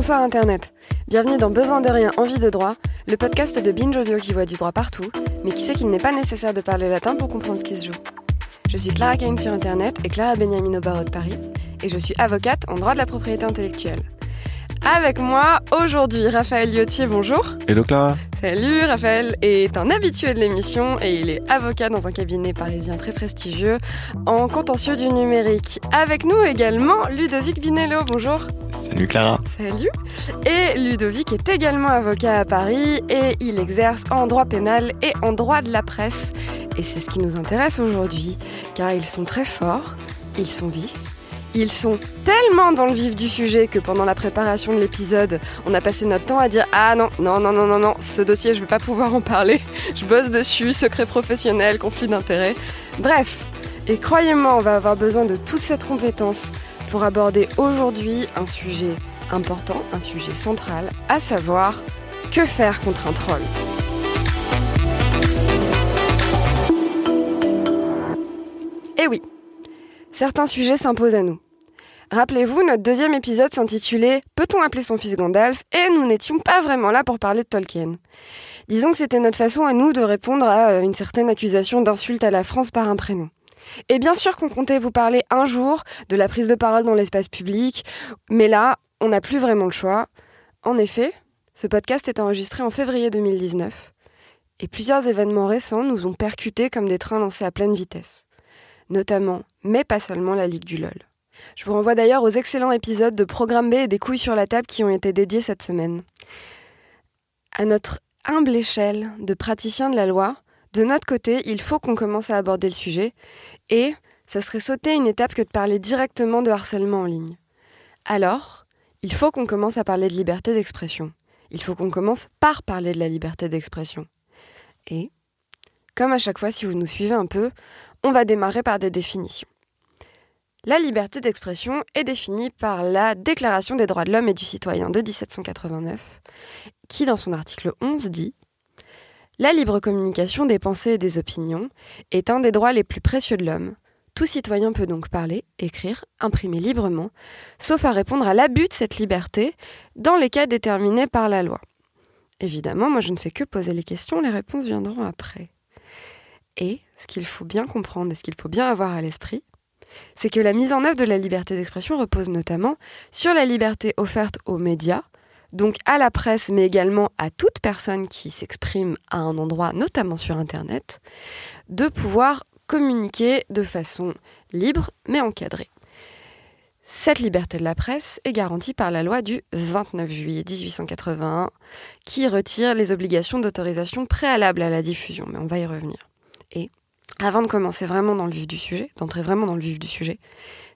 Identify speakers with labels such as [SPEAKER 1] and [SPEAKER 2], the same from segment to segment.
[SPEAKER 1] Bonsoir Internet. Bienvenue dans Besoin de rien, envie de droit, le podcast de Binge Audio qui voit du droit partout, mais qui sait qu'il n'est pas nécessaire de parler latin pour comprendre ce qui se joue. Je suis Clara Kane sur Internet et Clara Beniamino au barreau de Paris, et je suis avocate en droit de la propriété intellectuelle. Avec moi aujourd'hui, Raphaël Liotier, bonjour.
[SPEAKER 2] Hello Clara.
[SPEAKER 1] Salut, Raphaël est un habitué de l'émission et il est avocat dans un cabinet parisien très prestigieux en contentieux du numérique. Avec nous également Ludovic Binello, bonjour.
[SPEAKER 3] Salut Clara.
[SPEAKER 1] Salut. Et Ludovic est également avocat à Paris et il exerce en droit pénal et en droit de la presse. Et c'est ce qui nous intéresse aujourd'hui, car ils sont très forts, ils sont vifs ils sont tellement dans le vif du sujet que pendant la préparation de l'épisode, on a passé notre temps à dire Ah non, non, non, non, non, non, ce dossier, je vais pas pouvoir en parler. Je bosse dessus, secret professionnel, conflit d'intérêts. Bref, et croyez-moi, on va avoir besoin de toute cette compétence pour aborder aujourd'hui un sujet important, un sujet central, à savoir que faire contre un troll? Eh oui, certains sujets s'imposent à nous. Rappelez-vous, notre deuxième épisode s'intitulait Peut-on appeler son fils Gandalf? et nous n'étions pas vraiment là pour parler de Tolkien. Disons que c'était notre façon à nous de répondre à euh, une certaine accusation d'insulte à la France par un prénom. Et bien sûr qu'on comptait vous parler un jour de la prise de parole dans l'espace public, mais là, on n'a plus vraiment le choix. En effet, ce podcast est enregistré en février 2019, et plusieurs événements récents nous ont percutés comme des trains lancés à pleine vitesse notamment, mais pas seulement, la Ligue du LOL. Je vous renvoie d'ailleurs aux excellents épisodes de Programme B et des couilles sur la table qui ont été dédiés cette semaine. À notre humble échelle de praticiens de la loi, de notre côté, il faut qu'on commence à aborder le sujet et ça serait sauter une étape que de parler directement de harcèlement en ligne. Alors, il faut qu'on commence à parler de liberté d'expression. Il faut qu'on commence par parler de la liberté d'expression. Et, comme à chaque fois, si vous nous suivez un peu, on va démarrer par des définitions. La liberté d'expression est définie par la Déclaration des droits de l'homme et du citoyen de 1789, qui dans son article 11 dit La libre communication des pensées et des opinions est un des droits les plus précieux de l'homme. Tout citoyen peut donc parler, écrire, imprimer librement, sauf à répondre à l'abus de cette liberté dans les cas déterminés par la loi. Évidemment, moi je ne fais que poser les questions, les réponses viendront après. Et ce qu'il faut bien comprendre et ce qu'il faut bien avoir à l'esprit, c'est que la mise en œuvre de la liberté d'expression repose notamment sur la liberté offerte aux médias, donc à la presse, mais également à toute personne qui s'exprime à un endroit, notamment sur Internet, de pouvoir communiquer de façon libre mais encadrée. Cette liberté de la presse est garantie par la loi du 29 juillet 1881 qui retire les obligations d'autorisation préalable à la diffusion, mais on va y revenir. Et avant de commencer vraiment dans le vif du sujet, d'entrer vraiment dans le vif du sujet,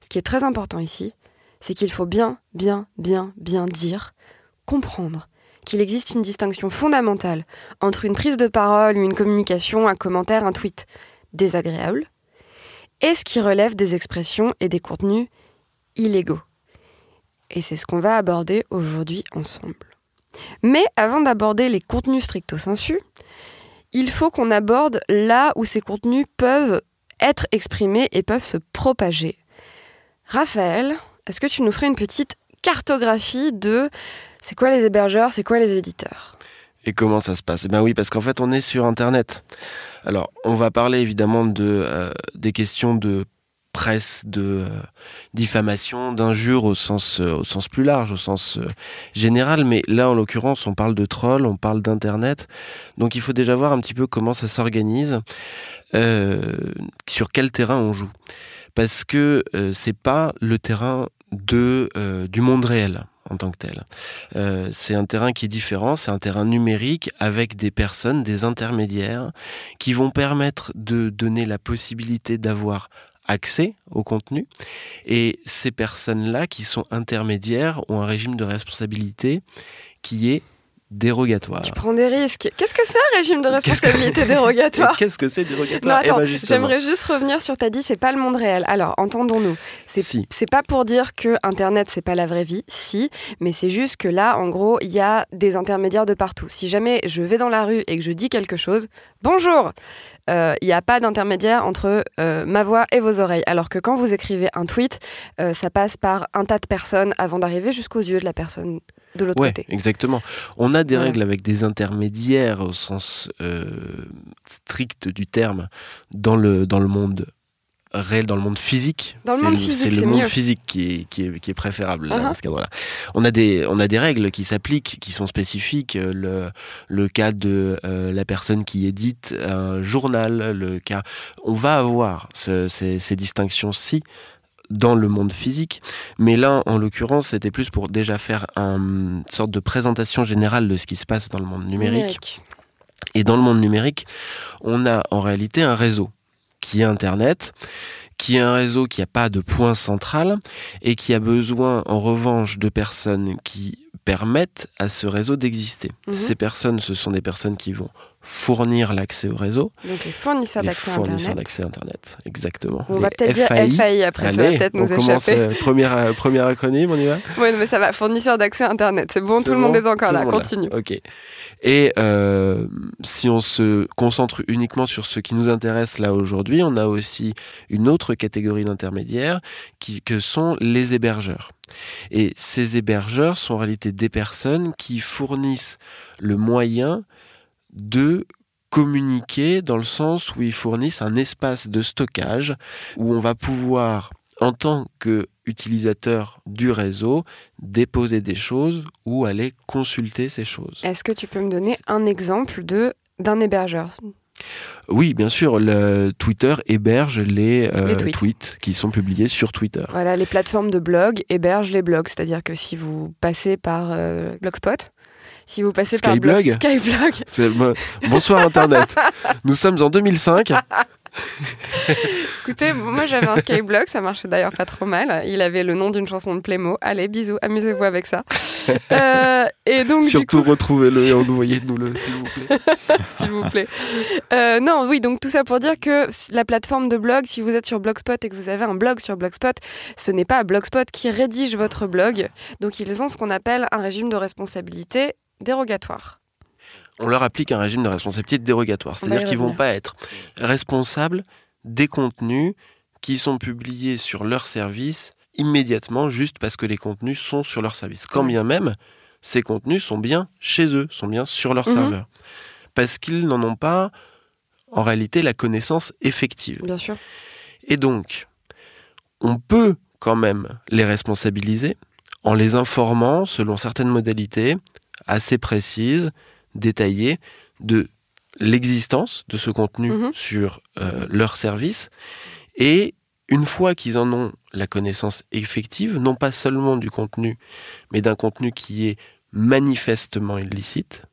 [SPEAKER 1] ce qui est très important ici, c'est qu'il faut bien, bien, bien, bien dire, comprendre qu'il existe une distinction fondamentale entre une prise de parole, une communication, un commentaire, un tweet désagréable, et ce qui relève des expressions et des contenus illégaux. Et c'est ce qu'on va aborder aujourd'hui ensemble. Mais avant d'aborder les contenus stricto sensu, il faut qu'on aborde là où ces contenus peuvent être exprimés et peuvent se propager. Raphaël, est-ce que tu nous ferais une petite cartographie de c'est quoi les hébergeurs, c'est quoi les éditeurs?
[SPEAKER 2] Et comment ça se passe? Eh bien oui, parce qu'en fait, on est sur Internet. Alors, on va parler évidemment de, euh, des questions de presse, de euh, diffamation, d'injure au sens, euh, au sens plus large, au sens euh, général. Mais là, en l'occurrence, on parle de troll, on parle d'internet. Donc, il faut déjà voir un petit peu comment ça s'organise, sur quel terrain on joue, parce que c'est pas le terrain de du monde réel en tant que tel. c'est un terrain qui est différent, c'est un terrain numérique avec des personnes, des intermédiaires qui vont permettre de donner la possibilité d'avoir accès au contenu. Et ces personnes-là, qui sont intermédiaires, ont un régime de responsabilité qui est dérogatoire.
[SPEAKER 1] Tu prends des risques. Qu'est-ce que c'est un régime de responsabilité dérogatoire
[SPEAKER 2] Qu'est-ce que c'est dérogatoire
[SPEAKER 1] Non, attends, eh ben, j'aimerais juste revenir sur ta dit, c'est pas le monde réel. Alors, entendons-nous. C'est si. pas pour dire que Internet, c'est pas la vraie vie, si, mais c'est juste que là, en gros, il y a des intermédiaires de partout. Si jamais je vais dans la rue et que je dis quelque chose, bonjour il euh, n'y a pas d'intermédiaire entre euh, ma voix et vos oreilles. Alors que quand vous écrivez un tweet, euh, ça passe par un tas de personnes avant d'arriver jusqu'aux yeux de la personne de l'autre
[SPEAKER 2] Ouais,
[SPEAKER 1] côté.
[SPEAKER 2] exactement. On a des
[SPEAKER 1] Voilà.
[SPEAKER 2] règles avec des intermédiaires au sens euh, strict du terme dans le, dans le monde réel, dans le monde physique.
[SPEAKER 1] Dans le monde physique,
[SPEAKER 2] c'est le monde
[SPEAKER 1] mieux.
[SPEAKER 2] physique qui est, qui est, qui est préférable là,
[SPEAKER 1] Uh-huh.
[SPEAKER 2] dans ce cadre-là. On a des, on a des règles qui s'appliquent, qui sont spécifiques. euh, Le, le cas de euh, la personne qui édite un journal, le cas, on va avoir ce- ces, ces distinctions-ci dans le monde physique, mais là, en l'occurrence, c'était plus pour déjà faire un- une sorte de présentation générale de ce qui se passe dans le monde numérique. Et dans le monde numérique, on a en réalité un réseau qui est Internet, qui est un réseau qui n'a pas de point central et qui a besoin en revanche de personnes qui permettent à ce réseau d'exister.
[SPEAKER 1] Mhm.
[SPEAKER 2] Ces personnes, ce sont des personnes qui vont fournir l'accès au réseau,
[SPEAKER 1] Donc les fournisseurs d'accès à
[SPEAKER 2] fournisseurs
[SPEAKER 1] Internet.
[SPEAKER 2] d'accès à Internet, exactement.
[SPEAKER 1] On va peut-être dire
[SPEAKER 2] FAI.
[SPEAKER 1] Après, ça va
[SPEAKER 2] Allez,
[SPEAKER 1] peut-être nous
[SPEAKER 2] commence,
[SPEAKER 1] échapper.
[SPEAKER 2] euh, première, euh, première acronyme, on y va?
[SPEAKER 1] Ouais, mais ça va, fournisseur d'accès à Internet. C'est bon, tout le monde est encore là, continue.
[SPEAKER 2] Ok. Et euh, si on se concentre uniquement sur ce qui nous intéresse là aujourd'hui, on a aussi une autre catégorie d'intermédiaires qui que sont les hébergeurs. Et ces hébergeurs sont en réalité des personnes qui fournissent le moyen de communiquer dans le sens où ils fournissent un espace de stockage où on va pouvoir en tant qu'utilisateur du réseau déposer des choses ou aller consulter ces choses.
[SPEAKER 1] Est-ce que tu peux me donner un exemple de d'un hébergeur?
[SPEAKER 2] Oui, bien sûr, le Twitter héberge les, euh,
[SPEAKER 1] Les tweets.
[SPEAKER 2] tweets. qui sont publiés sur Twitter.
[SPEAKER 1] Voilà, les plateformes de blog hébergent les blogs. C'est-à-dire que si vous passez par euh, Blogspot, si vous passez par
[SPEAKER 2] Skyblog
[SPEAKER 1] blog, Skyblog,
[SPEAKER 2] Bonsoir Internet. Nous sommes en 2005.
[SPEAKER 1] Écoutez, moi j'avais un Skyblog, ça marchait d'ailleurs pas trop mal. Il avait le nom d'une chanson de Playmo. Allez, bisous, amusez-vous avec ça. Euh, et donc,
[SPEAKER 2] Surtout
[SPEAKER 1] coup,
[SPEAKER 2] retrouvez-le et envoyez-nous-le, s'il vous plaît.
[SPEAKER 1] s'il vous plaît. Euh, non, oui, donc tout ça pour dire que la plateforme de blog, si vous êtes sur Blogspot et que vous avez un blog sur Blogspot, ce n'est pas Blogspot qui rédige votre blog. Donc ils ont ce qu'on appelle un régime de responsabilité dérogatoire.
[SPEAKER 2] On leur applique un régime de responsabilité dérogatoire. C'est-à-dire qu'ils vont
[SPEAKER 1] revenir.
[SPEAKER 2] pas être responsables des contenus qui sont publiés sur leur service immédiatement juste parce que les contenus sont sur leur service. Quand bien même, ces contenus sont bien chez eux, sont bien sur leur
[SPEAKER 1] Mhm.
[SPEAKER 2] serveur. Parce qu'ils n'en ont pas en réalité la connaissance effective.
[SPEAKER 1] Bien sûr.
[SPEAKER 2] Et donc, on peut quand même les responsabiliser en les informant selon certaines modalités assez précises, détaillées, de l'existence de ce contenu
[SPEAKER 1] Mhm.
[SPEAKER 2] sur euh, leur service. Et une fois qu'ils en ont la connaissance effective, non pas seulement du contenu, mais d'un contenu qui est manifestement illicite,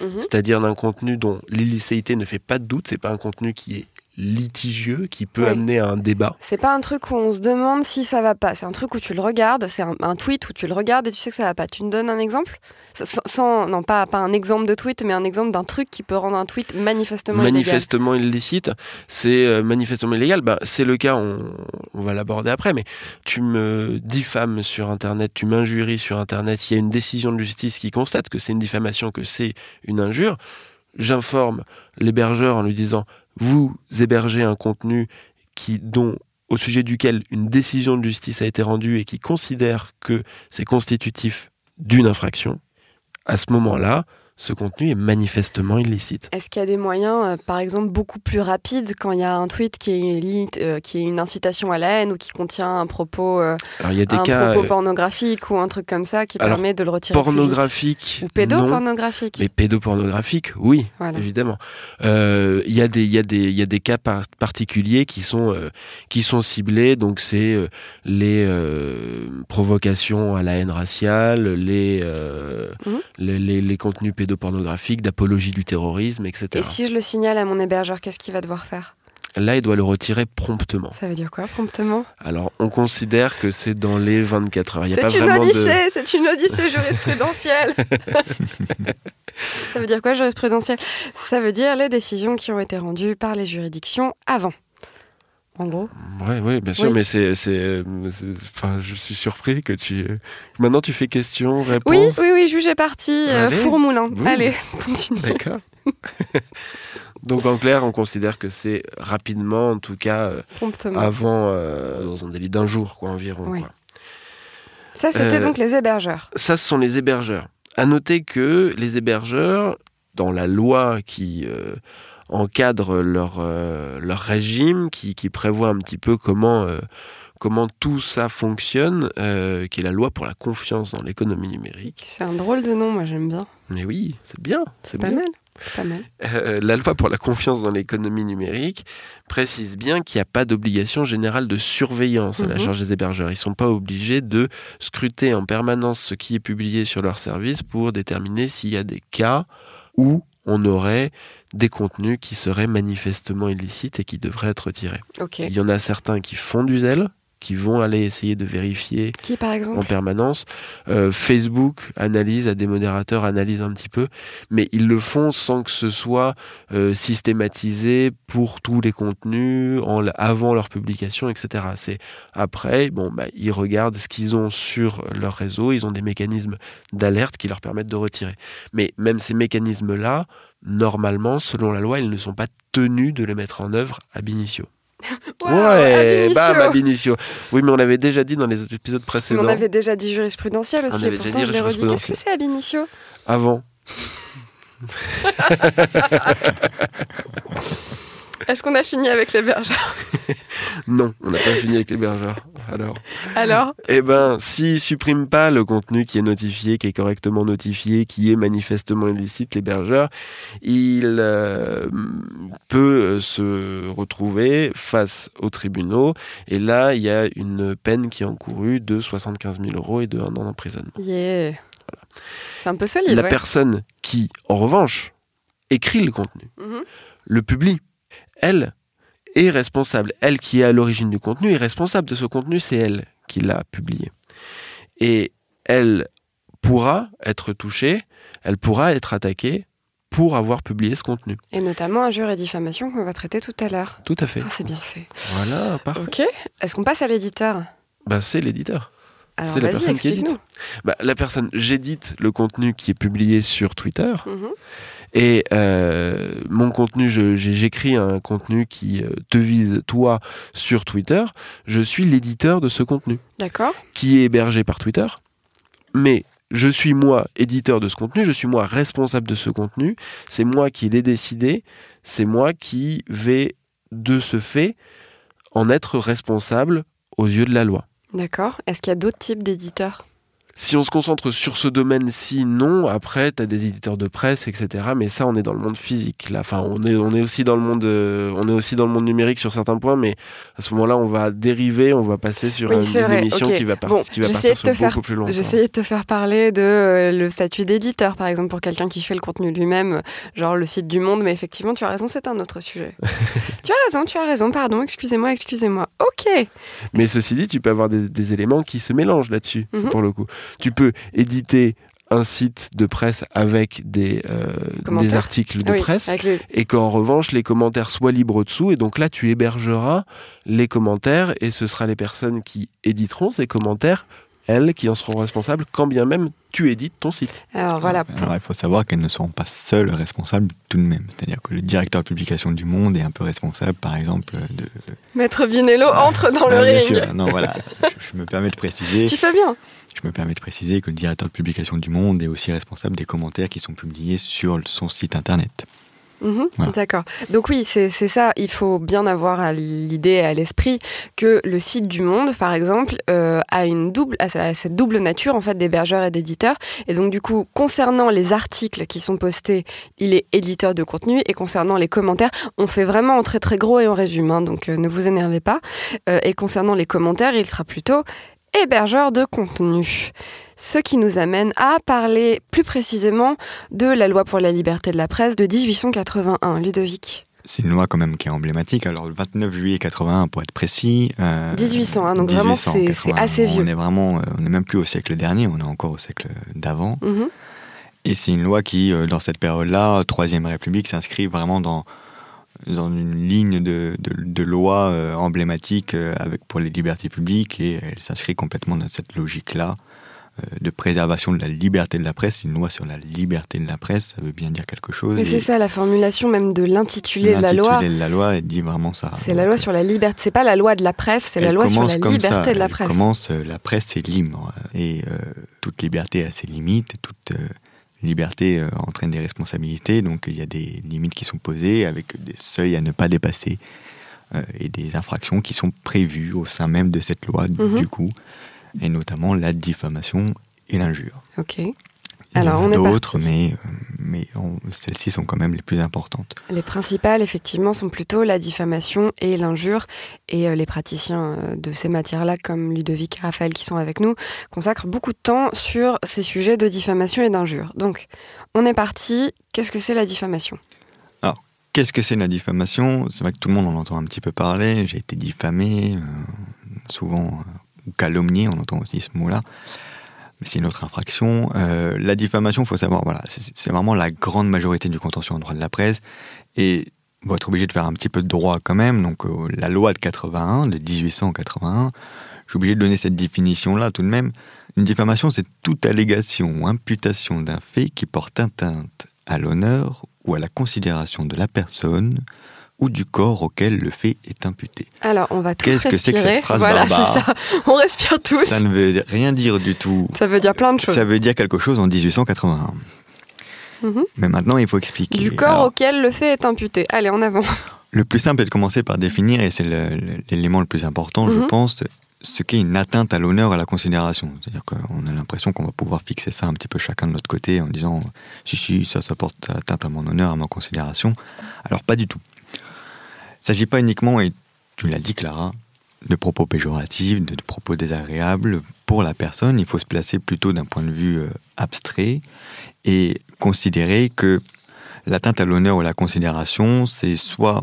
[SPEAKER 1] Mhm.
[SPEAKER 2] c'est-à-dire d'un contenu dont l'illicéité ne fait pas de doute, c'est pas un contenu qui est litigieux, qui peut
[SPEAKER 1] Oui.
[SPEAKER 2] amener à un débat.
[SPEAKER 1] C'est pas un truc où on se demande si ça va pas. C'est un truc où tu le regardes. C'est un, un tweet où tu le regardes et tu sais que ça va pas. Tu me donnes un exemple sans, sans- non pas pas un exemple de tweet, mais un exemple d'un truc qui peut rendre un tweet manifestement illégal.
[SPEAKER 2] manifestement illicite, c'est euh, manifestement illégal. Bah, c'est le cas, on, on va l'aborder après, mais tu me diffames sur Internet, tu m'injuries sur Internet, il y a une décision de justice qui constate que c'est une diffamation, que c'est une injure. J'informe l'hébergeur en lui disant, vous hébergez un contenu qui, dont, au sujet duquel une décision de justice a été rendue et qui considère que c'est constitutif d'une infraction. À ce moment-là, ce contenu est manifestement illicite.
[SPEAKER 1] Est-ce qu'il y a des moyens, euh, par exemple, beaucoup plus rapides quand il y a un tweet qui est, euh, qui est une incitation à la haine ou qui contient un propos, euh,
[SPEAKER 2] Alors il y a des
[SPEAKER 1] un
[SPEAKER 2] cas
[SPEAKER 1] propos pornographique ou un truc comme ça qui
[SPEAKER 2] Alors,
[SPEAKER 1] permet de le retirer plus vite Ou
[SPEAKER 2] non,
[SPEAKER 1] pédopornographique.
[SPEAKER 2] mais pédopornographiques, oui,
[SPEAKER 1] Voilà.
[SPEAKER 2] évidemment. Il y a des, y y a cas par- particuliers qui sont, qui sont ciblés. Donc c'est les provocations à la haine raciale, les, les, les- les contenus pédopornographiques, d'apologie du terrorisme, etc.
[SPEAKER 1] Et si je le signale à mon hébergeur, qu'est-ce qu'il va devoir faire?
[SPEAKER 2] Là, il doit le retirer promptement.
[SPEAKER 1] Ça veut dire quoi, promptement?
[SPEAKER 2] Alors, on considère que c'est dans les 24 heures.
[SPEAKER 1] C'est une
[SPEAKER 2] de...
[SPEAKER 1] odyssée, c'est une odyssée jurisprudentielle. Ça veut dire quoi jurisprudentielle? Ça veut dire les décisions qui ont été rendues par les juridictions avant. En gros.
[SPEAKER 2] Ouais, ouais, bien sûr,
[SPEAKER 1] Oui.
[SPEAKER 2] mais c'est, enfin, je suis surpris que tu. Maintenant, tu fais question, réponse.
[SPEAKER 1] Oui, oui, oui, jugé parti, euh,
[SPEAKER 2] Allez.
[SPEAKER 1] continue.
[SPEAKER 2] D'accord. Donc, en clair, on considère que c'est rapidement, en tout cas, euh, avant, euh, dans un délai d'un jour, quoi, environ.
[SPEAKER 1] Oui.
[SPEAKER 2] quoi.
[SPEAKER 1] Ça, c'était
[SPEAKER 2] Euh,
[SPEAKER 1] donc les hébergeurs.
[SPEAKER 2] Ça, ce sont les hébergeurs. À noter que les hébergeurs, dans la loi qui euh, encadre leur, euh, leur régime, qui, qui prévoit un petit peu comment, euh, comment tout ça fonctionne, euh, qui est la loi pour la confiance dans l'économie numérique.
[SPEAKER 1] C'est un drôle de nom, moi j'aime bien.
[SPEAKER 2] Mais oui, c'est bien, c'est
[SPEAKER 1] Pas
[SPEAKER 2] bien.
[SPEAKER 1] mal. Pas mal.
[SPEAKER 2] Euh, la loi pour la confiance dans l'économie numérique précise bien qu'il n'y a pas d'obligation générale de surveillance à la
[SPEAKER 1] Mhm.
[SPEAKER 2] charge des hébergeurs. Ils ne sont pas obligés de scruter en permanence ce qui est publié sur leur service pour déterminer s'il y a des cas où on aurait des contenus qui seraient manifestement illicites et qui devraient être retirés. Il y en a certains qui font du zèle, qui vont aller essayer de vérifier
[SPEAKER 1] Qui par
[SPEAKER 2] en permanence. Euh, Facebook analyse, à des modérateurs analysent un petit peu, mais ils le font sans que ce soit euh, systématisé pour tous les contenus en, avant leur publication, etc. C'est après, bon, bah, ils regardent ce qu'ils ont sur leur réseau, ils ont des mécanismes d'alerte qui leur permettent de retirer. Mais même ces mécanismes-là, normalement, selon la loi, ils ne sont pas tenus de les mettre en œuvre ab initio. Ouais, bam,
[SPEAKER 1] initio.
[SPEAKER 2] ab initio. Oui, mais on l'avait déjà dit dans les épisodes
[SPEAKER 1] Mais
[SPEAKER 2] précédents.
[SPEAKER 1] on avait déjà dit jurisprudentiel
[SPEAKER 2] On
[SPEAKER 1] aussi, et
[SPEAKER 2] avait déjà
[SPEAKER 1] pourtant
[SPEAKER 2] dit
[SPEAKER 1] je l'ai redit. Qu'est-ce que c'est ab initio
[SPEAKER 2] Avant.
[SPEAKER 1] Est-ce qu'on a fini avec l'hébergeur
[SPEAKER 2] Non, on n'a pas fini avec l'hébergeur. Alors,
[SPEAKER 1] Alors
[SPEAKER 2] eh ben, s'il supprime pas le contenu qui est notifié, qui est correctement notifié, qui est manifestement illicite, l'hébergeur, il euh, peut se retrouver face aux tribunaux. Et là, il y a une peine qui est encourue de 75 000 euros et de un an d'emprisonnement.
[SPEAKER 1] Yeah. C'est un peu solide.
[SPEAKER 2] La
[SPEAKER 1] ouais.
[SPEAKER 2] personne qui, en revanche, écrit le contenu,
[SPEAKER 1] Mhm.
[SPEAKER 2] le publie, elle est responsable. Elle qui est à l'origine du contenu est responsable de ce contenu, c'est elle qui l'a publié. Et elle pourra être touchée, elle pourra être attaquée pour avoir publié ce contenu.
[SPEAKER 1] Et notamment injure et diffamation qu'on va traiter tout à l'heure.
[SPEAKER 2] Tout à fait.
[SPEAKER 1] Ah, c'est bien fait.
[SPEAKER 2] Voilà, parfait.
[SPEAKER 1] Ok. Est-ce qu'on passe à l'éditeur?
[SPEAKER 2] Ben, c'est l'éditeur. C'est la personne qui
[SPEAKER 1] explique-nous.
[SPEAKER 2] Bah, la personne, j'édite le contenu qui est publié sur Twitter.
[SPEAKER 1] Mhm.
[SPEAKER 2] Et euh, mon contenu, j'écris un contenu qui euh, te vise toi sur Twitter. Je suis l'éditeur de ce contenu
[SPEAKER 1] D'accord.
[SPEAKER 2] qui est hébergé par Twitter. Mais je suis moi éditeur de ce contenu, je suis moi responsable de ce contenu. C'est moi qui l'ai décidé. C'est moi qui vais de ce fait en être responsable aux yeux de la loi.
[SPEAKER 1] D'accord. Est-ce qu'il y a d'autres types d'éditeurs?
[SPEAKER 2] Si on se concentre sur ce domaine-ci, non. Après, tu as des éditeurs de presse, etc. Mais ça, on est dans le monde physique. Là, enfin, on est, on est aussi dans le monde, euh, on est aussi dans le monde numérique sur certains points. Mais à ce moment-là, on va dériver, on va passer sur
[SPEAKER 1] Oui,
[SPEAKER 2] une, émission qui va, par-
[SPEAKER 1] Bon,
[SPEAKER 2] qui va partir sur
[SPEAKER 1] faire-
[SPEAKER 2] beaucoup plus longtemps.
[SPEAKER 1] J'essayais de te faire parler de euh, le statut d'éditeur, par exemple, pour quelqu'un qui fait le contenu lui-même, genre le site du Monde. Mais effectivement, tu as raison, c'est un autre sujet. tu as raison, tu as raison. Pardon, excusez-moi, excusez-moi. Ok.
[SPEAKER 2] Mais ceci dit, tu peux avoir des, des éléments qui se mélangent là-dessus,
[SPEAKER 1] Mhm.
[SPEAKER 2] pour le coup. Tu peux éditer un site de presse avec des, euh, des articles de
[SPEAKER 1] oui,
[SPEAKER 2] presse.
[SPEAKER 1] les-
[SPEAKER 2] et qu'en revanche les commentaires soient libres dessous et donc là tu hébergeras les commentaires et ce sera les personnes qui éditeront ces commentaires elles qui en seront responsables quand bien même tu édites ton site.
[SPEAKER 1] Alors voilà.
[SPEAKER 3] Alors, il faut savoir qu'elles ne seront pas seules responsables tout de même. C'est-à-dire que le directeur de publication du Monde est un peu responsable, par exemple, de.
[SPEAKER 1] Maître Vinello entre dans le
[SPEAKER 3] Ah, bien
[SPEAKER 1] ring.
[SPEAKER 3] sûr. Non, voilà. je, je me permets de préciser.
[SPEAKER 1] Tu fais bien.
[SPEAKER 3] Je me permets de préciser que le directeur de publication du Monde est aussi responsable des commentaires qui sont publiés sur son site internet.
[SPEAKER 1] Mhm,
[SPEAKER 3] Voilà.
[SPEAKER 1] D'accord. Donc oui, c'est ça. Il faut bien avoir à l'idée, à l'esprit, que le site du Monde, par exemple, euh, a une double, a cette double nature en fait d'hébergeur et d'éditeur. Et donc du coup, concernant les articles qui sont postés, il est éditeur de contenu. Et concernant les commentaires, on fait vraiment en très très gros et on résume. hein, donc euh, ne vous énervez pas. Euh, et concernant les commentaires, il sera plutôt hébergeur de contenu. Ce qui nous amène à parler plus précisément de la loi pour la liberté de la presse de 1881, Ludovic.
[SPEAKER 3] C'est une loi quand même qui est emblématique. Alors le 29 juillet 81 pour être précis. euh,
[SPEAKER 1] 1800, hein, donc vraiment, c'est-
[SPEAKER 3] 1881.
[SPEAKER 1] c'est assez vieux.
[SPEAKER 3] On est vraiment, euh, on n'est même plus au siècle dernier, on est encore au siècle d'avant.
[SPEAKER 1] Mhm.
[SPEAKER 3] Et c'est une loi qui, euh, dans cette période-là, Troisième République, s'inscrit vraiment dans, dans une ligne de, de, de loi euh, emblématique avec, pour les libertés publiques et elle s'inscrit complètement dans cette logique-là de préservation de la liberté de la presse. Une loi sur la liberté de la presse, ça veut bien dire quelque chose.
[SPEAKER 1] Mais c'est ça, la formulation même de l'intitulé de la loi.
[SPEAKER 3] L'intitulé de la loi, elle dit vraiment ça.
[SPEAKER 1] C'est la loi sur la liberté. C'est pas la loi de la presse, c'est la loi sur la liberté de la presse.
[SPEAKER 3] Elle commence, la presse, c'est libre. Et toute liberté a ses limites. Toute liberté entraîne des responsabilités. Donc il y a des limites qui sont posées avec des seuils à ne pas dépasser. Euh, et des infractions qui sont prévues au sein même de cette loi,
[SPEAKER 1] Mhm.
[SPEAKER 3] du coup, et notamment la diffamation et l'injure.
[SPEAKER 1] Ok.
[SPEAKER 3] Il
[SPEAKER 1] Alors,
[SPEAKER 3] y en a d'autres, mais, euh, mais celles-ci sont quand même les plus importantes.
[SPEAKER 1] Les principales, effectivement, sont plutôt la diffamation et l'injure. Et euh, les praticiens euh, de ces matières-là, comme Ludovic et Raphaël qui sont avec nous, consacrent beaucoup de temps sur ces sujets de diffamation et d'injure. Donc, on est parti. Qu'est-ce que c'est la diffamation?
[SPEAKER 3] Qu'est-ce que c'est la diffamation? C'est vrai que tout le monde en entend un petit peu parler. J'ai été diffamé, euh, souvent, ou calomnié, on entend aussi ce mot-là. Mais c'est une autre infraction. Euh, la diffamation, il faut savoir, voilà, c'est vraiment la grande majorité du contentieux en droit de la presse. Et va être obligé de faire un petit peu de droit quand même. Donc, euh, la loi de 81, de 1881, je suis obligé de donner cette définition-là tout de même. Une diffamation, c'est toute allégation ou imputation d'un fait qui porte atteinte à l'honneur ou à la considération de la personne ou du corps auquel le fait est imputé.
[SPEAKER 1] Alors, on va tous
[SPEAKER 3] Qu'est-ce que c'est que
[SPEAKER 1] respirer.
[SPEAKER 3] cette phrase
[SPEAKER 1] voilà,
[SPEAKER 3] barbare
[SPEAKER 1] c'est ça. On respire tous.
[SPEAKER 3] Ça ne veut rien dire du tout.
[SPEAKER 1] Ça veut dire plein de choses.
[SPEAKER 3] Ça veut dire quelque chose en 1881.
[SPEAKER 1] Mhm.
[SPEAKER 3] Mais maintenant, il faut expliquer.
[SPEAKER 1] Du corps
[SPEAKER 3] Alors,
[SPEAKER 1] auquel le fait est imputé. Allez, en avant.
[SPEAKER 3] Le plus simple est de commencer par définir, et c'est le- le- l'élément le plus important, je
[SPEAKER 1] Mhm.
[SPEAKER 3] pense, ce qu'est une atteinte à l'honneur, à la considération. C'est-à-dire qu'on a l'impression qu'on va pouvoir fixer ça un petit peu chacun de notre côté en disant si, si, ça, ça porte atteinte à mon honneur, à ma considération. Alors, pas du tout. Il ne s'agit pas uniquement, et tu l'as dit, Clara, de propos péjoratifs, de, propos désagréables pour la personne. Il faut se placer plutôt d'un point de vue euh, abstrait et considérer que l'atteinte à l'honneur ou la considération, c'est soit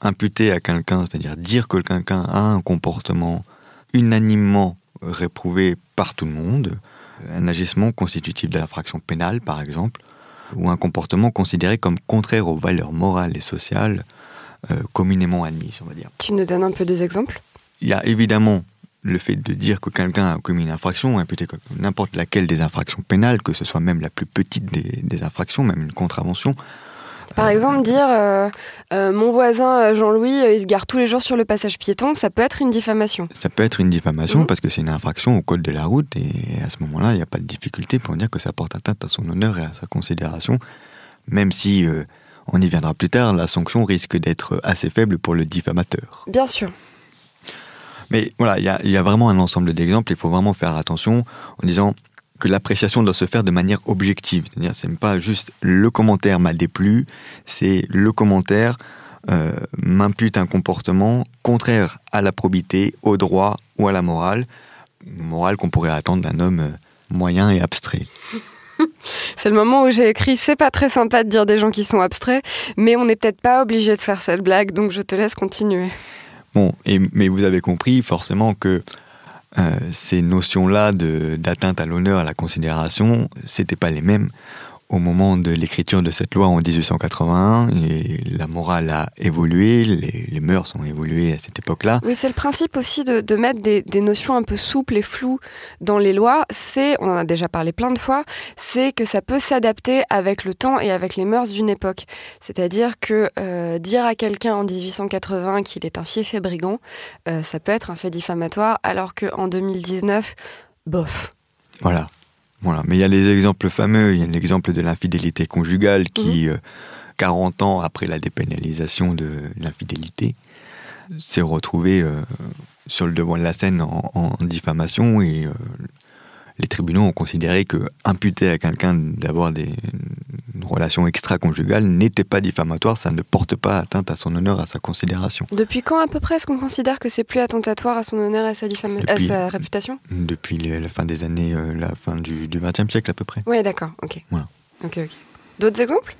[SPEAKER 3] imputer à quelqu'un, c'est-à-dire dire que quelqu'un a un comportement unanimement réprouvé par tout le monde, un agissement constitutif de l'infraction pénale par exemple, ou un comportement considéré comme contraire aux valeurs morales et sociales communément admises, on va dire.
[SPEAKER 1] Tu nous donnes un peu des exemples?
[SPEAKER 3] Il y a évidemment le fait de dire que quelqu'un a commis une infraction, imputer comme n'importe laquelle des infractions pénales, que ce soit même la plus petite des, des infractions, même une contravention.
[SPEAKER 1] Par exemple, dire euh, euh, mon voisin euh, Jean-Louis, euh, il se gare tous les jours sur le passage piéton, ça peut être une diffamation.
[SPEAKER 3] Ça peut être une diffamation
[SPEAKER 1] Mhm.
[SPEAKER 3] parce que c'est une infraction au code de la route et à ce moment-là, il n'y a pas de difficulté pour dire que ça porte atteinte à son honneur et à sa considération, même si, euh, on y viendra plus tard, la sanction risque d'être assez faible pour le diffamateur.
[SPEAKER 1] Bien sûr.
[SPEAKER 3] Mais voilà, il y a, il y a vraiment un ensemble d'exemples. Il faut vraiment faire attention en disant que l'appréciation doit se faire de manière objective. C'est-à-dire, c'est pas juste le commentaire m'a déplu, c'est le commentaire euh, m'impute un comportement contraire à la probité, au droit ou à la morale, morale qu'on pourrait attendre d'un homme euh, moyen et abstrait.
[SPEAKER 1] C'est le moment où j'ai écrit c'est pas très sympa de dire des gens qui sont abstraits, mais on n'est peut-être pas obligé de faire cette blague, donc je te laisse continuer.
[SPEAKER 3] Bon, mais vous avez compris forcément que euh, ces notions-là d'atteinte à l'honneur, à la considération, c'était pas les mêmes au moment de l'écriture de cette loi en 1881. Et la morale a évolué, les, les mœurs ont évolué à cette époque-là.
[SPEAKER 1] Oui, c'est le principe aussi de, de mettre des, des notions un peu souples et floues dans les lois. C'est, on en a déjà parlé plein de fois, c'est que ça peut s'adapter avec le temps et avec les mœurs d'une époque. C'est-à-dire que euh, dire à quelqu'un en 1880 qu'il est un fief et brigand, euh, ça peut être un fait diffamatoire, alors qu'en 2019, bof.
[SPEAKER 3] Voilà. Voilà. Mais il y a les exemples fameux. Il y a l'exemple de l'infidélité conjugale qui, euh, 40 ans après la dépénalisation de l'infidélité, s'est retrouvé euh, sur le devant de la scène en, en diffamation et euh, les tribunaux ont considéré que imputer à quelqu'un d'avoir des une relation extra-conjugale n'était pas diffamatoire, ça ne porte pas atteinte à son honneur, à sa considération.
[SPEAKER 1] Depuis quand à peu près est-ce qu'on considère que c'est plus attentatoire à son honneur et à sa, à réputation?
[SPEAKER 3] Depuis la fin des années, euh, la fin du XXe siècle à peu près.
[SPEAKER 1] Oui, d'accord, ok.
[SPEAKER 3] Voilà.
[SPEAKER 1] Ok, ok. D'autres exemples?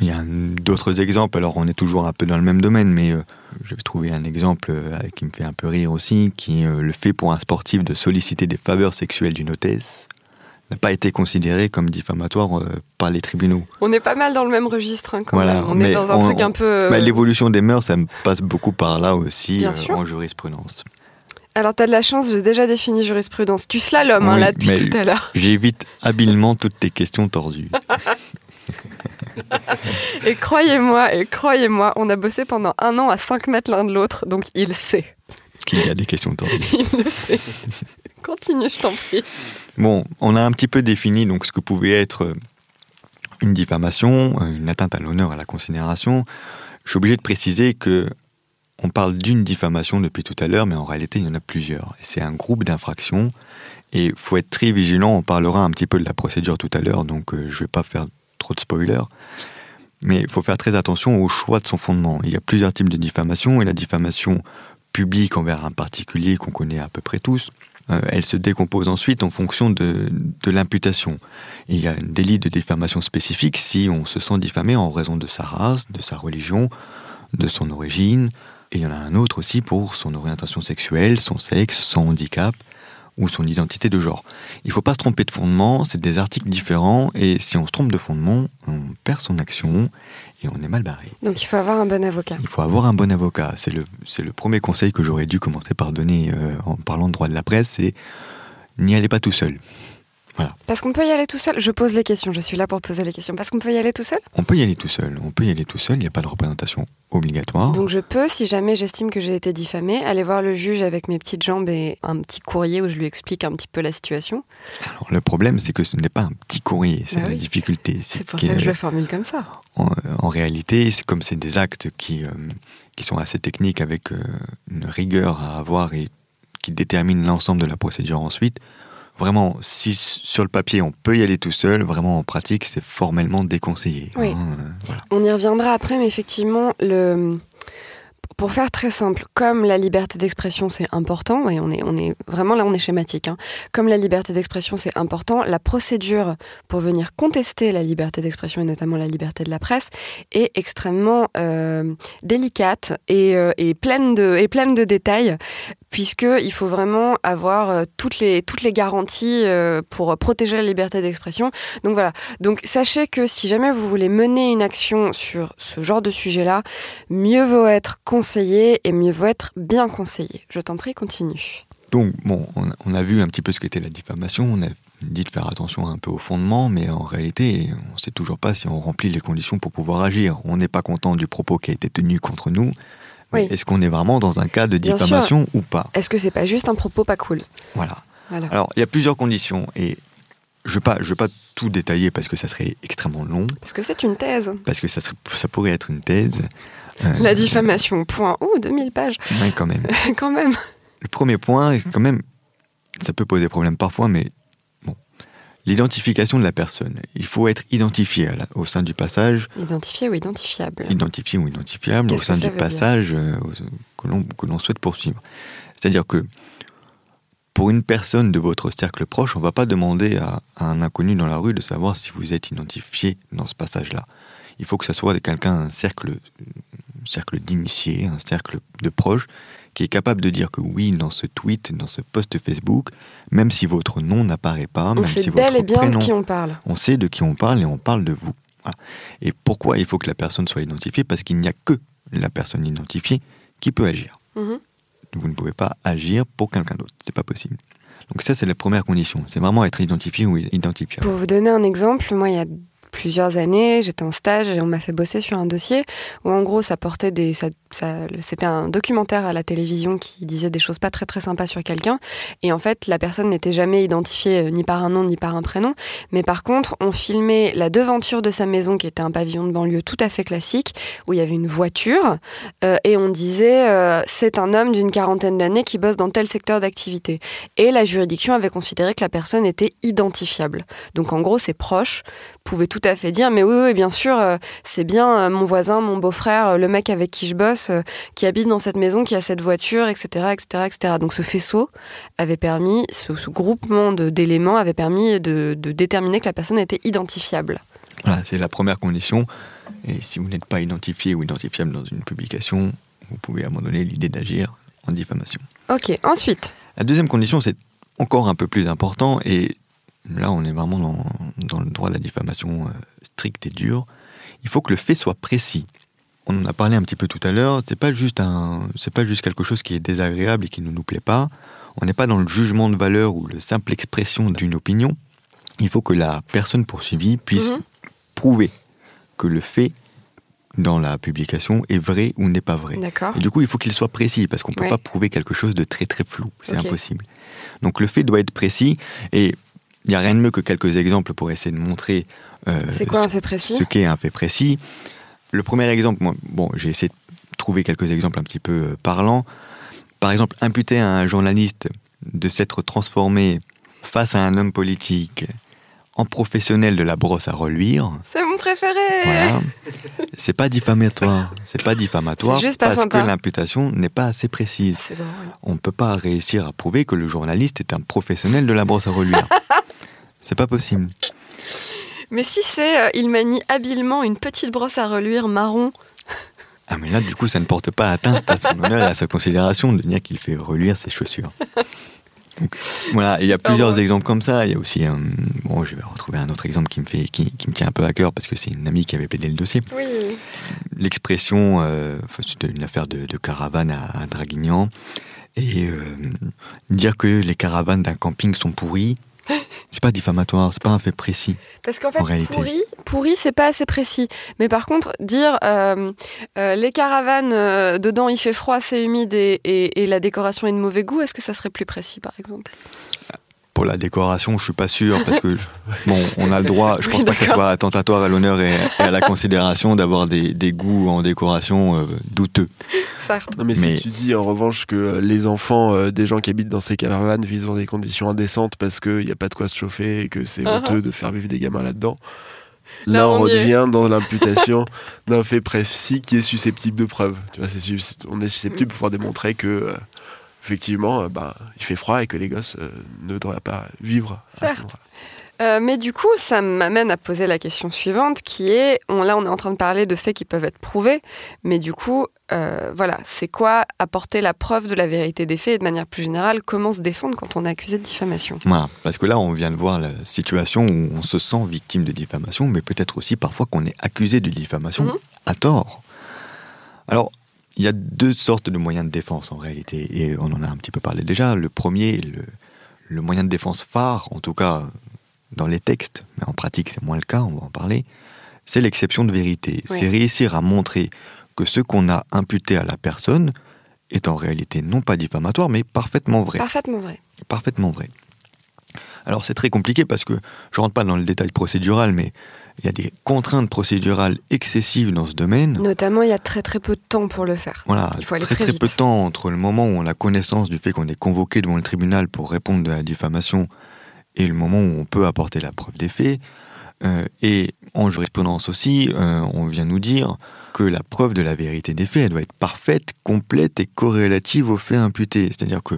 [SPEAKER 3] Il y a d'autres exemples, alors on est toujours un peu dans le même domaine, mais euh, je vais trouver un exemple euh, qui me fait un peu rire aussi, qui est euh, le fait pour un sportif de solliciter des faveurs sexuelles d'une hôtesse n'a pas été considéré comme diffamatoire euh, par les tribunaux.
[SPEAKER 1] On est pas mal dans le même registre hein, quand
[SPEAKER 3] Voilà,
[SPEAKER 1] même. On est dans un
[SPEAKER 3] on-
[SPEAKER 1] truc un peu. euh,
[SPEAKER 3] Bah, L'évolution des mœurs, ça me passe beaucoup par là aussi euh, en jurisprudence.
[SPEAKER 1] Alors, t'as de la chance, j'ai déjà défini jurisprudence. Tu slalomes hein,
[SPEAKER 3] Oui,
[SPEAKER 1] là depuis tout à l'heure.
[SPEAKER 3] J'évite habilement toutes tes questions tordues.
[SPEAKER 1] Et croyez-moi, et croyez-moi, on a bossé pendant un an à 5 mètres l'un de l'autre, donc il sait.
[SPEAKER 3] Qu'il y a des questions tordues.
[SPEAKER 1] Il le sait. Continue, je t'en prie.
[SPEAKER 3] Bon, on a un petit peu défini donc ce que pouvait être euh, une diffamation, euh, une atteinte à l'honneur, à la considération. Je suis obligé de préciser que on parle d'une diffamation depuis tout à l'heure, mais en réalité, il y en a plusieurs. C'est un groupe d'infractions. Et faut être très vigilant. On parlera un petit peu de la procédure tout à l'heure, donc euh, je ne vais pas faire trop de spoilers. Mais il faut faire très attention au choix de son fondement. Il y a plusieurs types de diffamation, et la diffamation publique envers un particulier qu'on connaît à peu près tous, euh, elle se décompose ensuite en fonction de, de l'imputation. Il y a un délit de diffamation spécifique si on se sent diffamé en raison de sa race, de sa religion, de son origine. Et il y en a un autre aussi pour son orientation sexuelle, son sexe, son handicap ou son identité de genre. Il ne faut pas se tromper de fondement, c'est des articles différents, et si on se trompe de fondement, on perd son action et on est mal barré.
[SPEAKER 1] Donc il faut avoir un bon avocat.
[SPEAKER 3] Il faut avoir un bon avocat. C'est le, le premier conseil que j'aurais dû commencer par donner euh, en parlant de droit de la presse, c'est n'y allez pas tout seul.
[SPEAKER 1] Parce qu'on peut y aller tout seul. Je pose les questions, je suis là pour poser les questions. Parce qu'on peut y aller tout seul?
[SPEAKER 3] On peut y aller tout seul, on peut y aller tout seul, il n'y a pas de représentation obligatoire.
[SPEAKER 1] Donc je peux, si jamais j'estime que j'ai été diffamée, aller voir le juge avec mes petites jambes et un petit courrier où je lui explique un petit peu la situation.
[SPEAKER 3] Alors le problème, c'est que ce n'est pas un petit courrier, c'est
[SPEAKER 1] Bah
[SPEAKER 3] la
[SPEAKER 1] oui.
[SPEAKER 3] difficulté.
[SPEAKER 1] C'est pour ça que je le formule comme ça.
[SPEAKER 3] en, en réalité, c'est comme c'est des actes qui, euh, qui sont assez techniques avec euh, une rigueur à avoir et qui déterminent l'ensemble de la procédure ensuite. Vraiment, si sur le papier on peut y aller tout seul, vraiment en pratique, c'est formellement déconseillé.
[SPEAKER 1] Oui.
[SPEAKER 3] hein, euh, voilà.
[SPEAKER 1] On y reviendra après, mais effectivement, le... pour faire très simple, comme la liberté d'expression c'est important, et on est, on est vraiment là, on est schématique, hein, comme la liberté d'expression c'est important, la procédure pour venir contester la liberté d'expression et notamment la liberté de la presse est extrêmement euh, délicate et, euh, et, pleine de, et pleine de détails, puisqu'il faut vraiment avoir euh, toutes, les, toutes les garanties euh, pour protéger la liberté d'expression. Donc voilà, donc sachez que si jamais vous voulez mener une action sur ce genre de sujet-là, mieux vaut être conseillé et mieux vaut être bien conseillé. Je t'en prie, continue.
[SPEAKER 3] Donc, bon, on a, on a vu un petit peu ce qu'était la diffamation, on a dit de faire attention un peu au fondement, mais en réalité, on ne sait toujours pas si on remplit les conditions pour pouvoir agir. On n'est pas content du propos qui a été tenu contre nous.
[SPEAKER 1] Oui.
[SPEAKER 3] Est-ce qu'on est vraiment dans un cas de diffamation ou pas?
[SPEAKER 1] Est-ce que c'est pas juste un propos pas cool?
[SPEAKER 3] Voilà.
[SPEAKER 1] Voilà.
[SPEAKER 3] Alors, il y a plusieurs conditions et je ne vais, pas- je vais pas tout détailler parce que ça serait extrêmement long,
[SPEAKER 1] Parce que c'est une thèse.
[SPEAKER 3] parce que ça, serait- ça pourrait être une thèse. Euh,
[SPEAKER 1] La diffamation, point. Oh, 2000 pages,
[SPEAKER 3] ouais, quand même.
[SPEAKER 1] quand même.
[SPEAKER 3] Le premier point, quand même, ça peut poser problème parfois, mais. L'identification de la personne. Il faut être identifié la- au sein du passage,
[SPEAKER 1] Identifié ou identifiable
[SPEAKER 3] identifié ou identifiable au sein du passage euh, que l'on souhaite poursuivre. C'est-à-dire que pour une personne de votre cercle proche, on ne va pas demander à, à un inconnu dans la rue de savoir si vous êtes identifié dans ce passage-là. Il faut que ça soit quelqu'un, un cercle, un cercle d'initiés, un cercle de proches, qui est capable de dire que oui, dans ce tweet, dans ce post Facebook, même si votre nom n'apparaît pas,
[SPEAKER 1] On
[SPEAKER 3] même
[SPEAKER 1] sait
[SPEAKER 3] si
[SPEAKER 1] bel
[SPEAKER 3] votre
[SPEAKER 1] et bien
[SPEAKER 3] prénom
[SPEAKER 1] de qui on parle.
[SPEAKER 3] on sait de qui on parle et on parle de vous. Voilà. Et pourquoi il faut que la personne soit identifiée? Parce qu'il n'y a que la personne identifiée qui peut agir.
[SPEAKER 1] Mhm.
[SPEAKER 3] Vous ne pouvez pas agir pour quelqu'un d'autre. C'est pas possible. Donc ça, c'est la première condition. C'est vraiment être identifié ou identifiable.
[SPEAKER 1] Pour vous donner un exemple, moi, il y a plusieurs années, j'étais en stage et on m'a fait bosser sur un dossier où, en gros, ça portait des. ça- C'était un documentaire à la télévision qui disait des choses pas très très sympas sur quelqu'un. Et en fait, la personne n'était jamais identifiée euh, ni par un nom ni par un prénom. Mais par contre, on filmait la devanture de sa maison qui était un pavillon de banlieue tout à fait classique où il y avait une voiture euh, et on disait euh, c'est un homme d'une quarantaine d'années qui bosse dans tel secteur d'activité. Et la juridiction avait considéré que la personne était identifiable. Donc en gros, ses proches pouvaient tout à fait dire mais oui, oui bien sûr, c'est bien mon voisin, mon beau-frère, le mec avec qui je bosse, euh, qui habite dans cette maison, qui a cette voiture, etc., etc., etc. Donc ce faisceau avait permis, ce, ce groupement d'éléments avait permis de, de déterminer que la personne était identifiable.
[SPEAKER 3] Voilà, c'est la première condition. Et si vous n'êtes pas identifié ou identifiable dans une publication, vous pouvez abandonner l'idée d'agir en diffamation.
[SPEAKER 1] Ok, ensuite.
[SPEAKER 3] La deuxième condition, c'est encore un peu plus important, et là on est vraiment dans, dans le droit de la diffamation euh, strict et dur. Il faut que le fait soit précis. On en a parlé un petit peu tout à l'heure, c'est pas juste un, c'est pas juste quelque chose qui est désagréable et qui ne nous plaît pas. On n'est pas dans le jugement de valeur ou la simple expression d'une opinion. Il faut que la personne poursuivie puisse
[SPEAKER 1] Mhm.
[SPEAKER 3] prouver que le fait dans la publication est vrai ou n'est pas vrai. Et du coup, il faut qu'il soit précis parce qu'on ne peut
[SPEAKER 1] Ouais.
[SPEAKER 3] pas prouver quelque chose de très très flou. C'est impossible. Donc le fait doit être précis et il n'y a rien de mieux que quelques exemples pour essayer de montrer euh,
[SPEAKER 1] quoi un
[SPEAKER 3] ce-
[SPEAKER 1] fait précis?
[SPEAKER 3] ce qu'est un fait précis. Le premier exemple, moi, bon, j'ai essayé de trouver quelques exemples un petit peu euh, parlants. Par exemple, imputer à un journaliste de s'être transformé face à un homme politique en professionnel de la brosse à reluire,
[SPEAKER 1] C'est mon préféré
[SPEAKER 3] voilà. c'est pas diffamatoire. C'est pas diffamatoire
[SPEAKER 1] juste pas
[SPEAKER 3] parce
[SPEAKER 1] sympa.
[SPEAKER 3] que l'imputation n'est pas assez précise. On ne peut pas réussir à prouver que le journaliste est un professionnel de la brosse à reluire. c'est pas possible.
[SPEAKER 1] Mais si c'est, euh, il manie habilement une petite brosse à reluire marron.
[SPEAKER 3] Ah mais là du coup ça ne porte pas atteinte à son honneur et à sa considération de dire qu'il fait reluire ses chaussures. Donc, voilà, il y a plusieurs
[SPEAKER 1] Pardon.
[SPEAKER 3] exemples comme ça. Il y a aussi, un, bon, je vais retrouver un autre exemple qui me fait, qui, qui me tient un peu à cœur parce que c'est une amie qui avait plaidé le dossier.
[SPEAKER 1] Oui.
[SPEAKER 3] L'expression, euh, c'était une affaire de, de caravane à, à Draguignan et euh, dire que les caravanes d'un camping sont pourries, c'est pas diffamatoire, c'est pas un fait précis.
[SPEAKER 1] Parce qu'en fait,
[SPEAKER 3] En
[SPEAKER 1] pourri, pourri, c'est pas assez précis. Mais par contre, dire euh, euh, les caravanes, euh, dedans il fait froid, c'est humide et, et- et la décoration est de mauvais goût, est-ce que ça serait plus précis par exemple?
[SPEAKER 3] Pour la décoration, je suis pas sûr parce que je- bon, on a le droit. Je pense
[SPEAKER 1] Oui,
[SPEAKER 3] pas que ce soit attentatoire à l'honneur et, et à la considération d'avoir des, des goûts en décoration euh, douteux.
[SPEAKER 1] Certes.
[SPEAKER 2] Non, mais,
[SPEAKER 3] Mais-
[SPEAKER 2] si tu dis en revanche que euh, les enfants euh, des gens qui habitent dans ces caravanes vivent dans des conditions indécentes parce qu'il n'y a pas de quoi se chauffer et que c'est
[SPEAKER 1] Uh-huh.
[SPEAKER 2] honteux de faire vivre des gamins là-dedans,
[SPEAKER 1] Là,
[SPEAKER 2] là, on,
[SPEAKER 1] on y est.
[SPEAKER 2] revient dans l'imputation d'un fait précis qui est susceptible de preuve. Tu vois, on est susceptible de pouvoir démontrer que euh, effectivement, euh, bah, il fait froid et que les gosses euh, ne devraient pas vivre à ce
[SPEAKER 1] Certes.
[SPEAKER 2] moment-là.
[SPEAKER 1] Euh, mais du coup, ça m'amène à poser la question suivante, qui est, on, là, on est en train de parler de faits qui peuvent être prouvés, mais du coup, euh, voilà, c'est quoi apporter la preuve de la vérité des faits et de manière plus générale, comment se défendre quand on est accusé de diffamation?
[SPEAKER 3] Voilà, parce que là, on vient de voir la situation où on se sent victime de diffamation, mais peut-être aussi parfois qu'on est accusé de diffamation
[SPEAKER 1] Mhm.
[SPEAKER 3] à tort. Alors, il y a deux sortes de moyens de défense en réalité, et on en a un petit peu parlé déjà. Le premier, le, le moyen de défense phare, en tout cas dans les textes, mais en pratique c'est moins le cas, on va en parler, c'est l'exception de vérité.
[SPEAKER 1] Oui.
[SPEAKER 3] C'est réussir à montrer que ce qu'on a imputé à la personne est en réalité non pas diffamatoire, mais parfaitement vrai
[SPEAKER 1] Parfaitement vrai.
[SPEAKER 3] parfaitement vrai. Alors c'est très compliqué parce que je rentre pas dans le détail procédural, mais il y a des contraintes procédurales excessives dans ce domaine.
[SPEAKER 1] Notamment, il y a très très peu de temps pour le faire.
[SPEAKER 3] Voilà,
[SPEAKER 1] Il faut aller
[SPEAKER 3] très
[SPEAKER 1] très
[SPEAKER 3] très
[SPEAKER 1] vite.
[SPEAKER 3] peu de temps entre le moment où on a connaissance du fait qu'on est convoqué devant le tribunal pour répondre de la diffamation et le moment où on peut apporter la preuve des faits. Euh, et en jurisprudence aussi, euh, on vient nous dire que la preuve de la vérité des faits, elle doit être parfaite, complète et corrélative aux faits imputés. C'est-à-dire que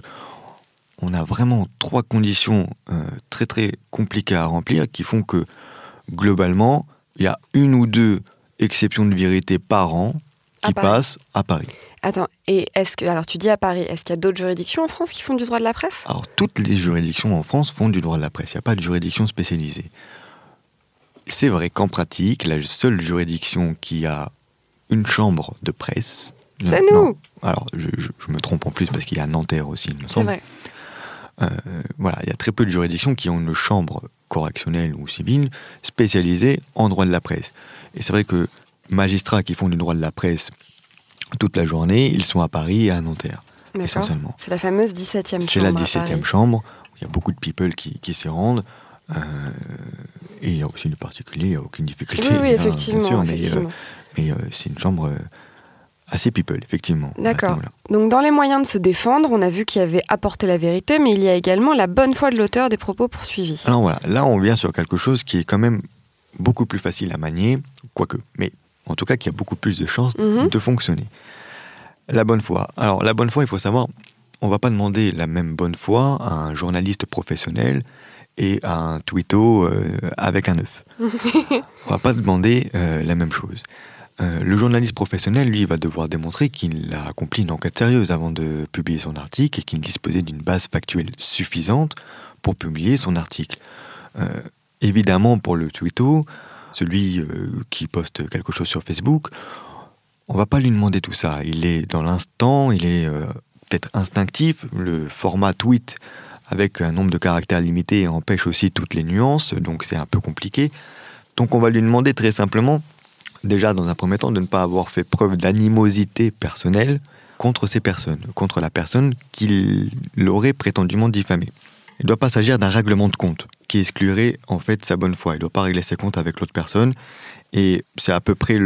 [SPEAKER 3] on a vraiment trois conditions euh, très très compliquées à remplir qui font que globalement, il y a une ou deux exceptions de vérité par an qui passent à Paris.
[SPEAKER 1] Attends, et est-ce que, alors tu dis à Paris, est-ce qu'il y a d'autres juridictions en France qui font du droit de la presse?
[SPEAKER 3] Alors, toutes les juridictions en France font du droit de la presse. Il n'y a pas de juridiction spécialisée. C'est vrai qu'en pratique, la seule juridiction qui a une chambre de presse.
[SPEAKER 1] C'est
[SPEAKER 3] Non.
[SPEAKER 1] nous
[SPEAKER 3] Alors, je, je- je me trompe en plus parce qu'il y a Nanterre aussi, il me
[SPEAKER 1] C'est
[SPEAKER 3] semble.
[SPEAKER 1] vrai.
[SPEAKER 3] Euh, voilà, il y a très peu de juridictions qui ont une chambre correctionnelle ou civile spécialisée en droit de la presse. Et c'est vrai que magistrats qui font du droit de la presse toute la journée, ils sont à Paris et à Nanterre, essentiellement.
[SPEAKER 1] C'est la fameuse 17e chambre.
[SPEAKER 3] C'est la
[SPEAKER 1] à
[SPEAKER 3] 17e
[SPEAKER 1] Paris.
[SPEAKER 3] chambre, où il y a beaucoup de people qui, qui s'y rendent. euh, et il y a aussi du particulier, il n'y a aucune difficulté.
[SPEAKER 1] Oui, oui, effectivement.
[SPEAKER 3] bien sûr, mais, euh,
[SPEAKER 1] effectivement.
[SPEAKER 3] mais, c'est une chambre assez people, effectivement.
[SPEAKER 1] D'accord. Donc dans les moyens de se défendre, on a vu qu'il y avait apporté la vérité, mais il y a également la bonne foi de l'auteur des propos poursuivis.
[SPEAKER 3] Alors voilà, là on vient sur quelque chose qui est quand même beaucoup plus facile à manier, quoique, mais en tout cas qui a beaucoup plus de chances
[SPEAKER 1] Mhm.
[SPEAKER 3] de fonctionner. La bonne foi. Alors la bonne foi, il faut savoir, on va pas demander la même bonne foi à un journaliste professionnel et à un twitto euh, avec un œuf. on va pas demander euh, la même chose. Euh, le journaliste professionnel, lui, va devoir démontrer qu'il a accompli une enquête sérieuse avant de publier son article et qu'il disposait d'une base factuelle suffisante pour publier son article. Euh, évidemment, pour le twitto, celui euh, qui poste quelque chose sur Facebook, on va pas lui demander tout ça. Il est dans l'instant, il est peut-être instinctif. Le format tweet avec un nombre de caractères limité empêche aussi toutes les nuances, donc c'est un peu compliqué. Donc on va lui demander très simplement, déjà dans un premier temps, de ne pas avoir fait preuve d'animosité personnelle contre ces personnes, contre la personne qu'il aurait prétendument diffamée. Il ne doit pas s'agir d'un règlement de compte qui exclurait en fait sa bonne foi. Il ne doit pas régler ses comptes avec l'autre personne. Et c'est à peu près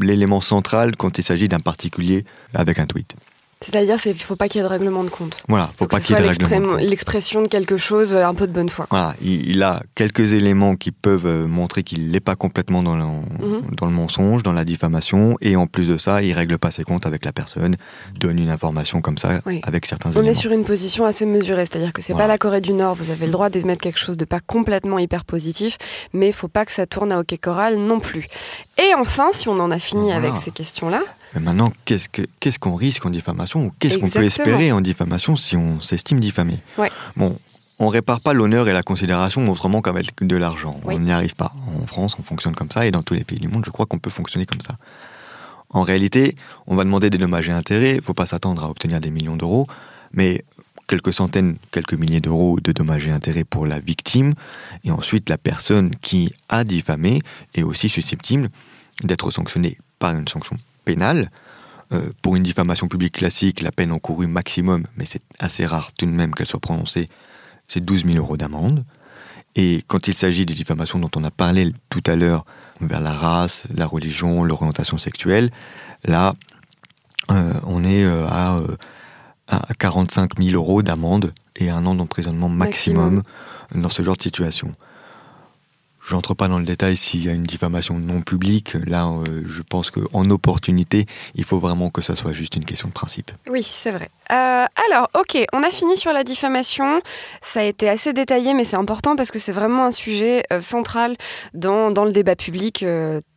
[SPEAKER 3] l'élément central quand il s'agit d'un particulier avec un tweet.
[SPEAKER 1] C'est-à-dire qu'il ne faut pas qu'il y ait de règlement de compte.
[SPEAKER 3] Voilà, faut pas qu'il y ait de règlement.
[SPEAKER 1] L'expression de quelque chose, euh, un peu de bonne foi.
[SPEAKER 3] Voilà, il, a quelques éléments qui peuvent euh, montrer qu'il n'est pas complètement dans le, mhm. dans le mensonge, dans la diffamation, et en plus de ça, il règle pas ses comptes avec la personne, donne une information comme ça avec certains
[SPEAKER 1] On
[SPEAKER 3] éléments.
[SPEAKER 1] On est sur une position assez mesurée, c'est-à-dire que c'est n'est pas la Corée du Nord, vous avez le droit d'émettre quelque chose de pas complètement hyper positif, mais il faut pas que ça tourne à hockey choral non plus. Et enfin, si on en a fini avec ces questions-là.
[SPEAKER 3] Mais maintenant, qu'est-ce qu'on risque en diffamation ou qu'est-ce qu'on peut espérer en diffamation si on s'estime diffamé? Bon, on répare pas l'honneur et la considération autrement qu'avec de l'argent. On n'y arrive pas. En France, on fonctionne comme ça et dans tous les pays du monde, je crois qu'on peut fonctionner comme ça. En réalité, on va demander des dommages et intérêts. Il ne faut pas s'attendre à obtenir des millions d'euros, mais quelques centaines, quelques milliers d'euros de dommages et intérêts pour la victime. Et ensuite, la personne qui a diffamé est aussi susceptible d'être sanctionnée par une sanction pénale. Euh, pour une diffamation publique classique, la peine encourue maximum, mais c'est assez rare tout de même qu'elle soit prononcée, c'est 12 000 euros d'amende. Et quand il s'agit des diffamations dont on a parlé tout à l'heure, vers la race, la religion, l'orientation sexuelle, là, euh, on est euh, à, à, 45 000 euros d'amende et un an d'emprisonnement maximum, dans ce genre de situation. Je n'entre pas dans le détail s'il y a une diffamation non publique. Là, euh, je pense qu'en opportunité, il faut vraiment que ça soit juste une question de principe.
[SPEAKER 1] Oui, c'est vrai. Euh, alors, ok, on a fini sur la diffamation. Ça a été assez détaillé, mais c'est important parce que c'est vraiment un sujet euh, central dans, dans, le débat public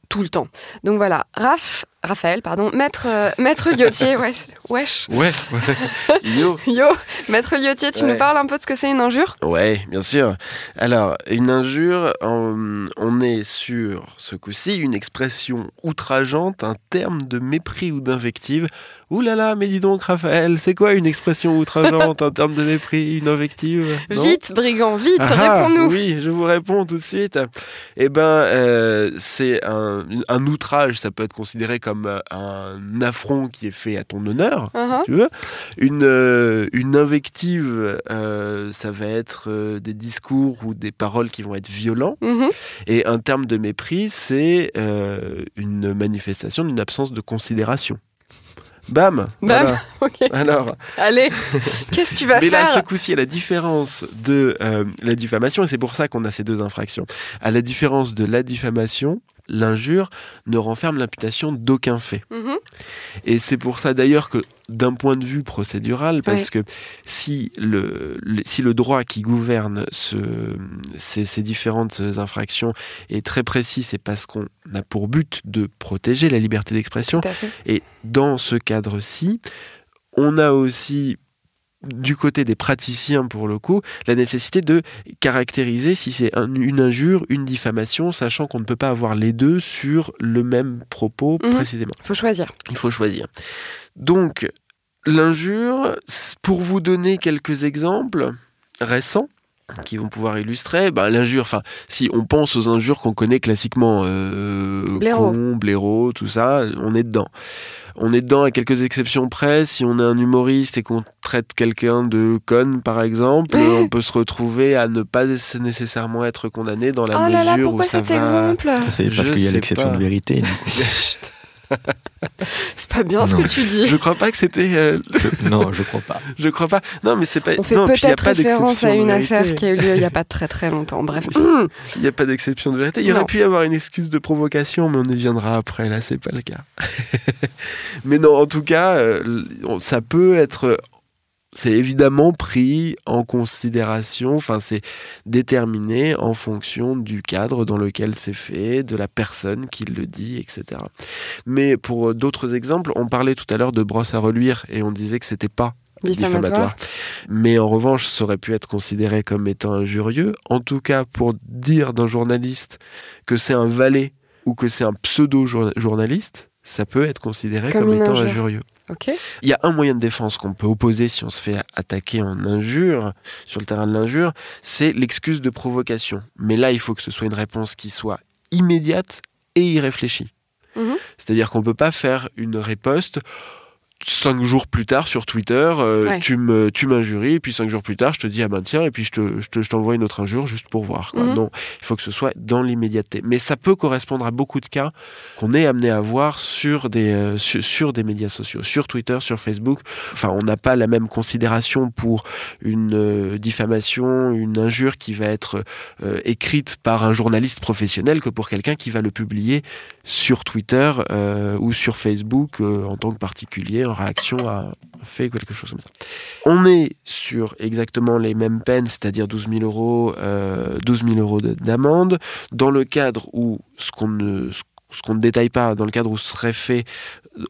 [SPEAKER 1] tout le temps. Donc voilà, Raph, Raphaël, pardon, maître, euh, maître Liotier, ouais, wesh.
[SPEAKER 2] Ouais,
[SPEAKER 1] Yo. Yo, maître Liotier, tu nous parles un peu de ce que c'est une injure?
[SPEAKER 2] Ouais, bien sûr. Alors, une injure, on est sur ce coup-ci une expression outrageante, un terme de mépris ou d'invective. Ouh là là, mais dis donc, Raphaël, c'est quoi une expression outrageante, un terme de mépris, une invective?
[SPEAKER 1] Vite, brigand, vite, ah, réponds-nous.
[SPEAKER 2] Oui, je vous réponds tout de suite. Eh ben, euh, c'est un, un outrage, ça peut être considéré comme comme euh, un affront qui est fait à ton honneur, uh-huh. tu veux. Une, euh, une invective, euh, ça va être des discours ou des paroles qui vont être violents. Mm-hmm. Et un terme de mépris, c'est une manifestation d'une absence de considération. Bam
[SPEAKER 1] Bam Ok.
[SPEAKER 2] Alors.
[SPEAKER 1] Allez, qu'est-ce que tu vas
[SPEAKER 2] faire
[SPEAKER 1] Mais
[SPEAKER 2] là, ce coup-ci, à la différence de la diffamation, et c'est pour ça qu'on a ces deux infractions, à la différence de la diffamation, l'injure ne renferme l'imputation d'aucun fait. Mhm. Et c'est pour ça d'ailleurs que d'un point de vue procédural, parce que si le, si le droit qui gouverne ce, ces, différentes infractions est très précis, c'est parce qu'on a pour but de protéger la liberté d'expression. Et dans ce cadre-ci, on a aussi du côté des praticiens, pour le coup, la nécessité de caractériser si c'est une injure, une diffamation, sachant qu'on ne peut pas avoir les deux sur le même propos mhm. précisément.
[SPEAKER 1] Il faut choisir.
[SPEAKER 2] Il faut choisir. Donc, l'injure, pour vous donner quelques exemples récents, qui vont pouvoir illustrer ben, l'injure. Enfin, si on pense aux injures qu'on connaît classiquement, euh, blaireau, tout ça, on est dedans. On est dedans à quelques exceptions près. Si on est un humoriste et qu'on traite quelqu'un de conne, par exemple, on peut se retrouver à ne pas nécessairement être condamné dans la
[SPEAKER 1] oh
[SPEAKER 2] mesure
[SPEAKER 1] là là, où ça
[SPEAKER 2] cet Exemple?
[SPEAKER 3] Ça, c'est parce qu'il y a l'exception de vérité.
[SPEAKER 1] c'est pas bien ce que tu dis.
[SPEAKER 2] Je crois pas que c'était. Euh,
[SPEAKER 3] non, je crois pas.
[SPEAKER 2] je crois pas. Non, mais c'est pas.
[SPEAKER 1] On fait peut-être référence à une affaire qui a eu lieu il y a pas très très longtemps. Bref.
[SPEAKER 2] Il n'y a pas d'exception de vérité. Il y aurait pu y avoir une excuse de provocation, mais on y viendra après. Là, c'est pas le cas. mais non, en tout cas, euh, ça peut être c'est évidemment pris en considération, enfin c'est déterminé en fonction du cadre dans lequel c'est fait, de la personne qui le dit, etc. Mais pour d'autres exemples, on parlait tout à l'heure de brosse à reluire et on disait que c'était pas diffamatoire. Mais en revanche, ça aurait pu être considéré comme étant injurieux. En tout cas, pour dire d'un journaliste que c'est un valet ou que c'est un pseudo-journaliste, ça peut être considéré
[SPEAKER 1] Comme
[SPEAKER 2] étant
[SPEAKER 1] injure.
[SPEAKER 2] injurieux. Il y a un moyen de défense qu'on peut opposer si on se fait attaquer en injure, sur le terrain de l'injure, c'est l'excuse de provocation. Mais là, il faut que ce soit une réponse qui soit immédiate et irréfléchie.
[SPEAKER 1] Mhm.
[SPEAKER 2] C'est-à-dire qu'on ne peut pas faire une riposte cinq jours plus tard sur Twitter, euh,
[SPEAKER 1] Ouais.
[SPEAKER 2] tu me tu m'injuries, et puis cinq jours plus tard, je te dis ah ben tiens, et puis je te- je te- je t'envoie une autre injure juste pour voir. quoi.
[SPEAKER 1] Mhm.
[SPEAKER 2] Non, il faut que ce soit dans l'immédiateté. Mais ça peut correspondre à beaucoup de cas qu'on est amené à voir sur des euh, sur, sur des médias sociaux, sur Twitter, sur Facebook. Enfin, on n'a pas la même considération pour une euh, diffamation, une injure qui va être écrite par un journaliste professionnel que pour quelqu'un qui va le publier sur Twitter ou sur Facebook en tant que particulier réaction un fait quelque chose comme ça. On est sur exactement les mêmes peines, c'est-à-dire 12 000 euros, euh, 12 000 euros de- d'amende, dans le cadre où ce qu'on ne ce qu'on ne détaille pas, dans le cadre où ce serait fait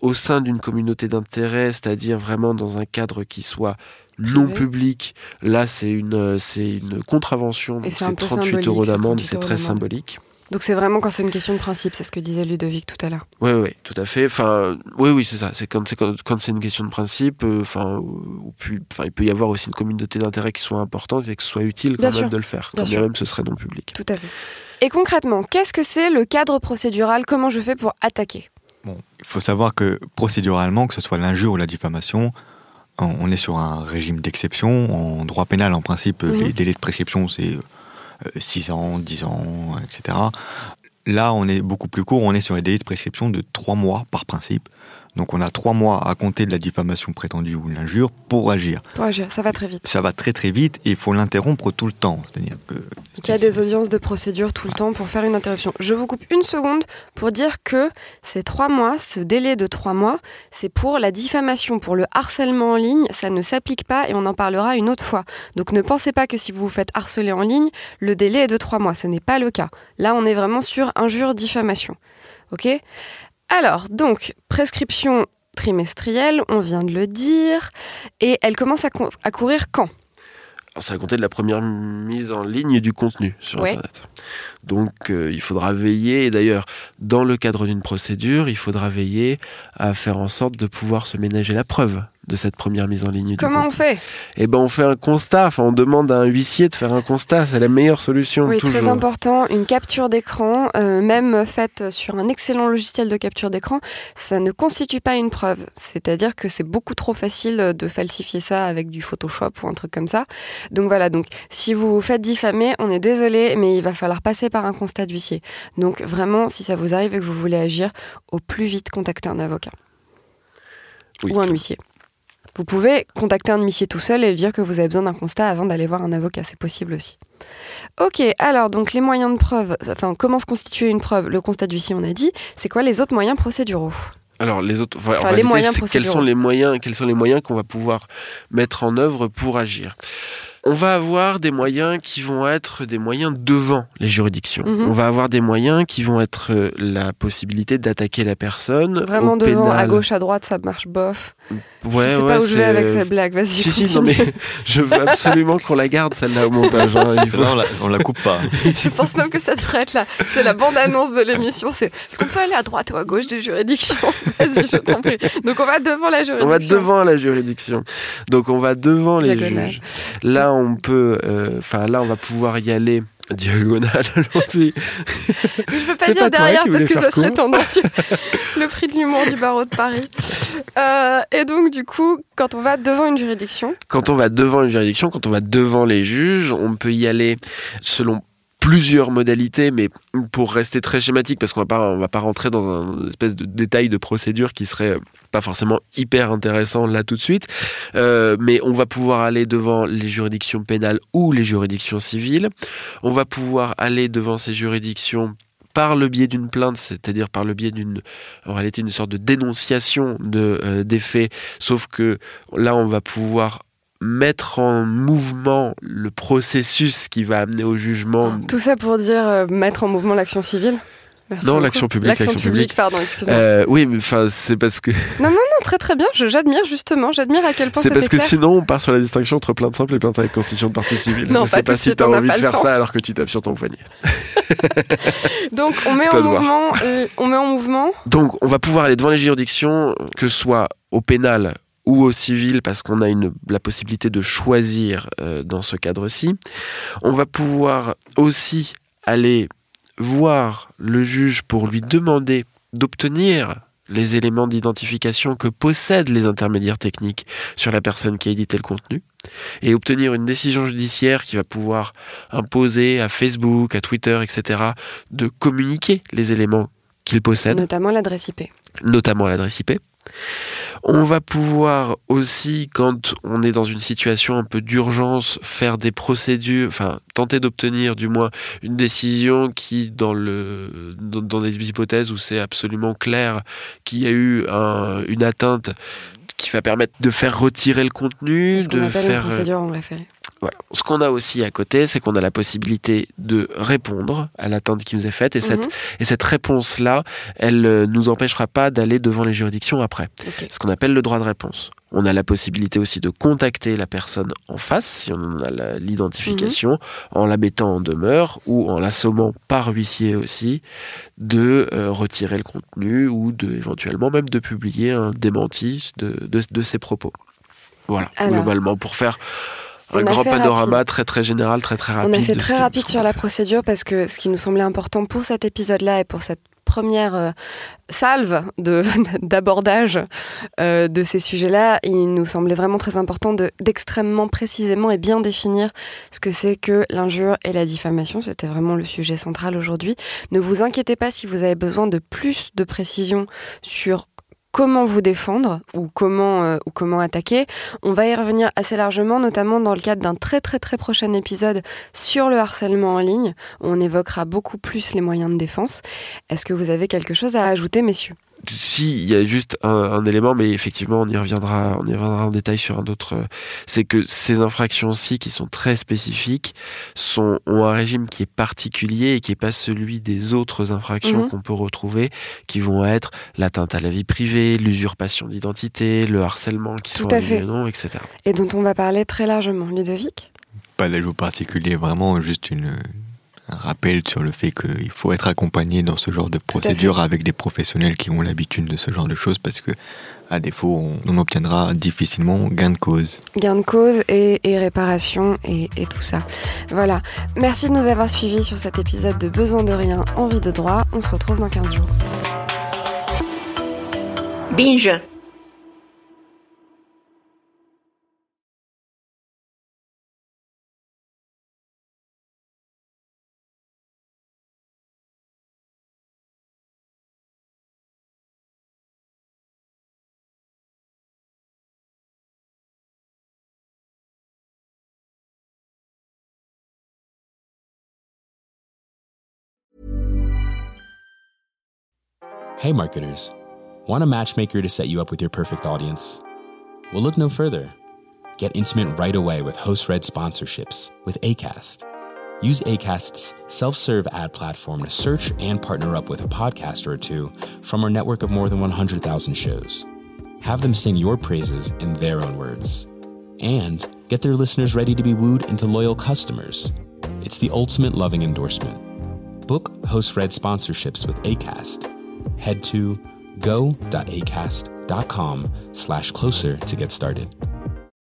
[SPEAKER 2] au sein d'une communauté d'intérêt, c'est-à-dire vraiment dans un cadre qui soit non public, là c'est une, euh, c'est une contravention,
[SPEAKER 1] c'est un
[SPEAKER 2] c'est
[SPEAKER 1] peu
[SPEAKER 2] 38
[SPEAKER 1] symbolique,
[SPEAKER 2] euros d'amende,
[SPEAKER 1] 38
[SPEAKER 2] c'est très symbolique.
[SPEAKER 1] Donc c'est vraiment quand c'est une question de principe, c'est ce que disait Ludovic tout à l'heure.
[SPEAKER 2] Oui, oui, tout à fait. Enfin, oui, oui, c'est ça. C'est quand c'est quand, quand c'est une question de principe. euh, Enfin, ou puis, enfin, il peut y avoir aussi une communauté d'intérêt qui soit importante et que ce soit utile quand
[SPEAKER 1] Bien
[SPEAKER 2] même
[SPEAKER 1] sûr,
[SPEAKER 2] de le faire,
[SPEAKER 1] bien
[SPEAKER 2] quand bien
[SPEAKER 1] sûr.
[SPEAKER 2] même ce serait non public.
[SPEAKER 1] Tout à fait. Et concrètement, qu'est-ce que c'est le cadre procédural? Comment je fais pour attaquer?
[SPEAKER 3] Bon, il faut savoir que procéduralement, que ce soit l'injure ou la diffamation, on est sur un régime d'exception. En droit pénal, en principe,
[SPEAKER 1] Mhm.
[SPEAKER 3] les délais de prescription, c'est 6 ans, 10 ans, etc. Là, on est beaucoup plus court. On est sur les délais de prescription de 3 mois par principe. Donc, on a 3 mois à compter de la diffamation prétendue ou de l'injure pour agir.
[SPEAKER 1] Pour agir Ça va très vite.
[SPEAKER 3] Ça va très très vite et il faut l'interrompre tout le temps. C'est-à-dire que
[SPEAKER 1] Il y a des audiences de procédure tout le temps pour faire une interruption. Je vous coupe une seconde pour dire que ces trois mois, ce délai de trois mois, c'est pour la diffamation, pour le harcèlement en ligne. Ça ne s'applique pas et on en parlera une autre fois. Donc ne pensez pas que si vous vous faites harceler en ligne, le délai est de trois mois. Ce n'est pas le cas. Là, on est vraiment sur injure, diffamation. Ok? Alors, donc, prescription trimestrielle, on vient de le dire, et elle commence à, cou- à courir quand?
[SPEAKER 2] Alors, ça va compter de la première mise en ligne du contenu sur
[SPEAKER 1] Ouais.
[SPEAKER 2] Internet. Donc, euh, il faudra veiller, et d'ailleurs, dans le cadre d'une procédure, il faudra veiller à faire en sorte de pouvoir se ménager la preuve de cette première mise en ligne
[SPEAKER 1] Comment on fait?
[SPEAKER 2] Eh ben, on fait un constat, enfin, on demande à un huissier de faire un constat, c'est la meilleure solution,
[SPEAKER 1] Oui,
[SPEAKER 2] toujours.
[SPEAKER 1] très important, une capture d'écran, euh, même faite sur un excellent logiciel de capture d'écran, ça ne constitue pas une preuve. C'est-à-dire que c'est beaucoup trop facile de falsifier ça avec du Photoshop ou un truc comme ça. Donc voilà, donc si vous vous faites diffamer, on est désolé, mais il va falloir passer par un constat d'huissier. Donc vraiment, si ça vous arrive et que vous voulez agir, au plus vite contactez un avocat
[SPEAKER 2] Oui,
[SPEAKER 1] ou un huissier. Vous pouvez contacter un huissier tout seul et lui dire que vous avez besoin d'un constat avant d'aller voir un avocat, c'est possible aussi. Ok, alors donc les moyens de preuve, enfin comment se constituer une preuve? Le constat d'huissier, on a dit. C'est quoi les autres moyens procéduraux?
[SPEAKER 2] Alors les autres, enfin, en
[SPEAKER 1] Enfin, les moyens
[SPEAKER 2] quels sont les moyens, quels sont les moyens qu'on va pouvoir mettre en œuvre pour agir? On va avoir des moyens qui vont être des moyens devant les juridictions.
[SPEAKER 1] Mhm.
[SPEAKER 2] On va avoir des moyens qui vont être euh, la possibilité d'attaquer la personne.
[SPEAKER 1] Vraiment
[SPEAKER 2] au
[SPEAKER 1] devant, à gauche, à droite, ça marche bof.
[SPEAKER 2] Ouais,
[SPEAKER 1] je sais
[SPEAKER 2] ouais,
[SPEAKER 1] pas où je vais avec cette blague, vas-y.
[SPEAKER 2] Si, si, non,
[SPEAKER 1] continue.
[SPEAKER 2] mais je veux absolument qu'on la garde celle-là au montage. hein. Il faut-
[SPEAKER 3] Là, on la, on la coupe pas.
[SPEAKER 1] Je pense même que ça devrait être là. C'est la bande-annonce de l'émission. C'est est-ce qu'on peut aller à droite ou à gauche des juridictions? Vas-y, je t'en prie. Donc on va devant la juridiction.
[SPEAKER 2] On va devant la juridiction. Donc on va devant les
[SPEAKER 1] Diagonale.
[SPEAKER 2] juges. Là on peut, euh, enfin là on va pouvoir y aller diagonale. allons-y.
[SPEAKER 1] Je peux pas dire
[SPEAKER 2] pas
[SPEAKER 1] derrière parce que ça serait tendancieux. Le prix de l'humour du barreau de Paris. Euh, et donc, du coup, quand on va devant une juridiction,
[SPEAKER 2] Quand on va devant une juridiction, quand on va devant les juges, on peut y aller selon plusieurs modalités, mais pour rester très schématique, parce qu'on on va pas rentrer dans un espèce de détail de procédure qui serait pas forcément hyper intéressant là tout de suite, Euh, mais on va pouvoir aller devant les juridictions pénales ou les juridictions civiles. On va pouvoir aller devant ces juridictions par le biais d'une plainte, c'est-à-dire par le biais d'une, en réalité, une sorte de dénonciation de, euh, des faits, sauf que là, on va pouvoir mettre en mouvement le processus qui va amener au jugement.
[SPEAKER 1] tout ça pour dire euh, mettre en mouvement l'action civile. Merci
[SPEAKER 2] Non, l'action publique,
[SPEAKER 1] L'action publique,
[SPEAKER 2] publique.
[SPEAKER 1] pardon, excuse-moi.
[SPEAKER 2] Euh, oui, mais enfin, c'est parce que
[SPEAKER 1] Non, non, non, très très bien. J'admire justement, j'admire à quel point
[SPEAKER 2] c'est parce que
[SPEAKER 1] clair.
[SPEAKER 2] sinon on part sur la distinction entre plainte simple et plainte avec constitution de partie civile.
[SPEAKER 1] Non,
[SPEAKER 2] je
[SPEAKER 1] pas
[SPEAKER 2] sais pas si t'as envie de faire
[SPEAKER 1] temps.
[SPEAKER 2] ça alors que tu tapes sur ton poignet.
[SPEAKER 1] Donc on met en mouvement, on met en mouvement.
[SPEAKER 2] Donc, on va pouvoir aller devant les juridictions, que ce soit au pénal ou au civil, parce qu'on a une, la possibilité de choisir euh, dans ce cadre-ci. On va pouvoir aussi aller voir le juge pour lui demander d'obtenir les éléments d'identification que possèdent les intermédiaires techniques sur la personne qui a édité le contenu et obtenir une décision judiciaire qui va pouvoir imposer à Facebook, à Twitter, etc. de communiquer les éléments qu'ils possèdent
[SPEAKER 1] Notamment l'adresse IP.
[SPEAKER 2] notamment l'adresse IP. On va pouvoir aussi, quand on est dans une situation un peu d'urgence, faire des procédures, enfin tenter d'obtenir du moins une décision qui, dans, le, dans, dans des hypothèses où c'est absolument clair qu'il y a eu un- une atteinte qui va permettre de faire retirer le contenu, de
[SPEAKER 1] appelle
[SPEAKER 2] faire...
[SPEAKER 1] une procédure en référé.
[SPEAKER 2] Voilà. Ce qu'on a aussi à côté, c'est qu'on a la possibilité de répondre à l'atteinte qui nous est faite, et cette,
[SPEAKER 1] Mhm.
[SPEAKER 2] et cette réponse-là, elle ne nous empêchera pas d'aller devant les juridictions après.
[SPEAKER 1] Ok.
[SPEAKER 2] Ce qu'on appelle le droit de réponse. On a la possibilité aussi de contacter la personne en face, si on en a l'identification, en la mettant en demeure ou en l'assommant par huissier aussi, de euh, retirer le contenu ou de éventuellement même de publier un démenti de, de, de ses propos. Voilà,
[SPEAKER 1] Alors,
[SPEAKER 2] globalement, pour faire un grand panorama
[SPEAKER 1] rapide.
[SPEAKER 2] très très général, très très rapide.
[SPEAKER 1] On a fait
[SPEAKER 2] de
[SPEAKER 1] très rapide sur la procédure parce que ce qui nous semblait important pour cet épisode-là et pour cette première euh, salve de- d'abordage euh, de ces sujets-là, il nous semblait vraiment très important de- d'extrêmement précisément et bien définir ce que c'est que l'injure et la diffamation. C'était vraiment le sujet central aujourd'hui. Ne vous inquiétez pas si vous avez besoin de plus de précision sur comment vous défendre ou comment, euh, ou comment attaquer. On va y revenir assez largement, notamment dans le cadre d'un très très très prochain épisode sur le harcèlement en ligne. On évoquera beaucoup plus les moyens de défense. Est-ce que vous avez quelque chose à ajouter, messieurs?
[SPEAKER 2] Si, il y a juste un, un élément, mais effectivement, on y reviendra, on y reviendra en détail sur un autre. euh, C'est que ces infractions-ci, qui sont très spécifiques, sont, ont un régime qui est particulier et qui n'est pas celui des autres infractions
[SPEAKER 1] Mhm.
[SPEAKER 2] qu'on peut retrouver, qui vont être l'atteinte à la vie privée, l'usurpation d'identité, le harcèlement, qui
[SPEAKER 1] Tout
[SPEAKER 2] sont
[SPEAKER 1] à fait.
[SPEAKER 2] non, etc.
[SPEAKER 1] Et dont on va parler très largement. Ludovic?
[SPEAKER 3] Pas d'ajout particulier, vraiment juste une, un rappel sur le fait qu'il faut être accompagné dans ce genre de procédure avec des professionnels qui ont l'habitude de ce genre de choses parce que, à défaut, on, on obtiendra difficilement gain de cause.
[SPEAKER 1] Gain de cause et, et réparation et, et tout ça. Voilà. Merci de nous avoir suivis sur cet épisode de Besoin de rien, envie de droit. On se retrouve dans 15 jours.
[SPEAKER 4] Binge.
[SPEAKER 5] Hey, marketers. Want a matchmaker to set you up with your perfect audience? Well, look no further. Get intimate right away with host read sponsorships with ACAST. Use ACAST's self serve ad platform to search and partner up with a podcaster or two from our network of more than 100,000 shows. Have them sing your praises in their own words. And get their listeners ready to be wooed into loyal customers. It's the ultimate loving endorsement. Book host read sponsorships with ACAST. Head to go.acast.com slash closer to get started.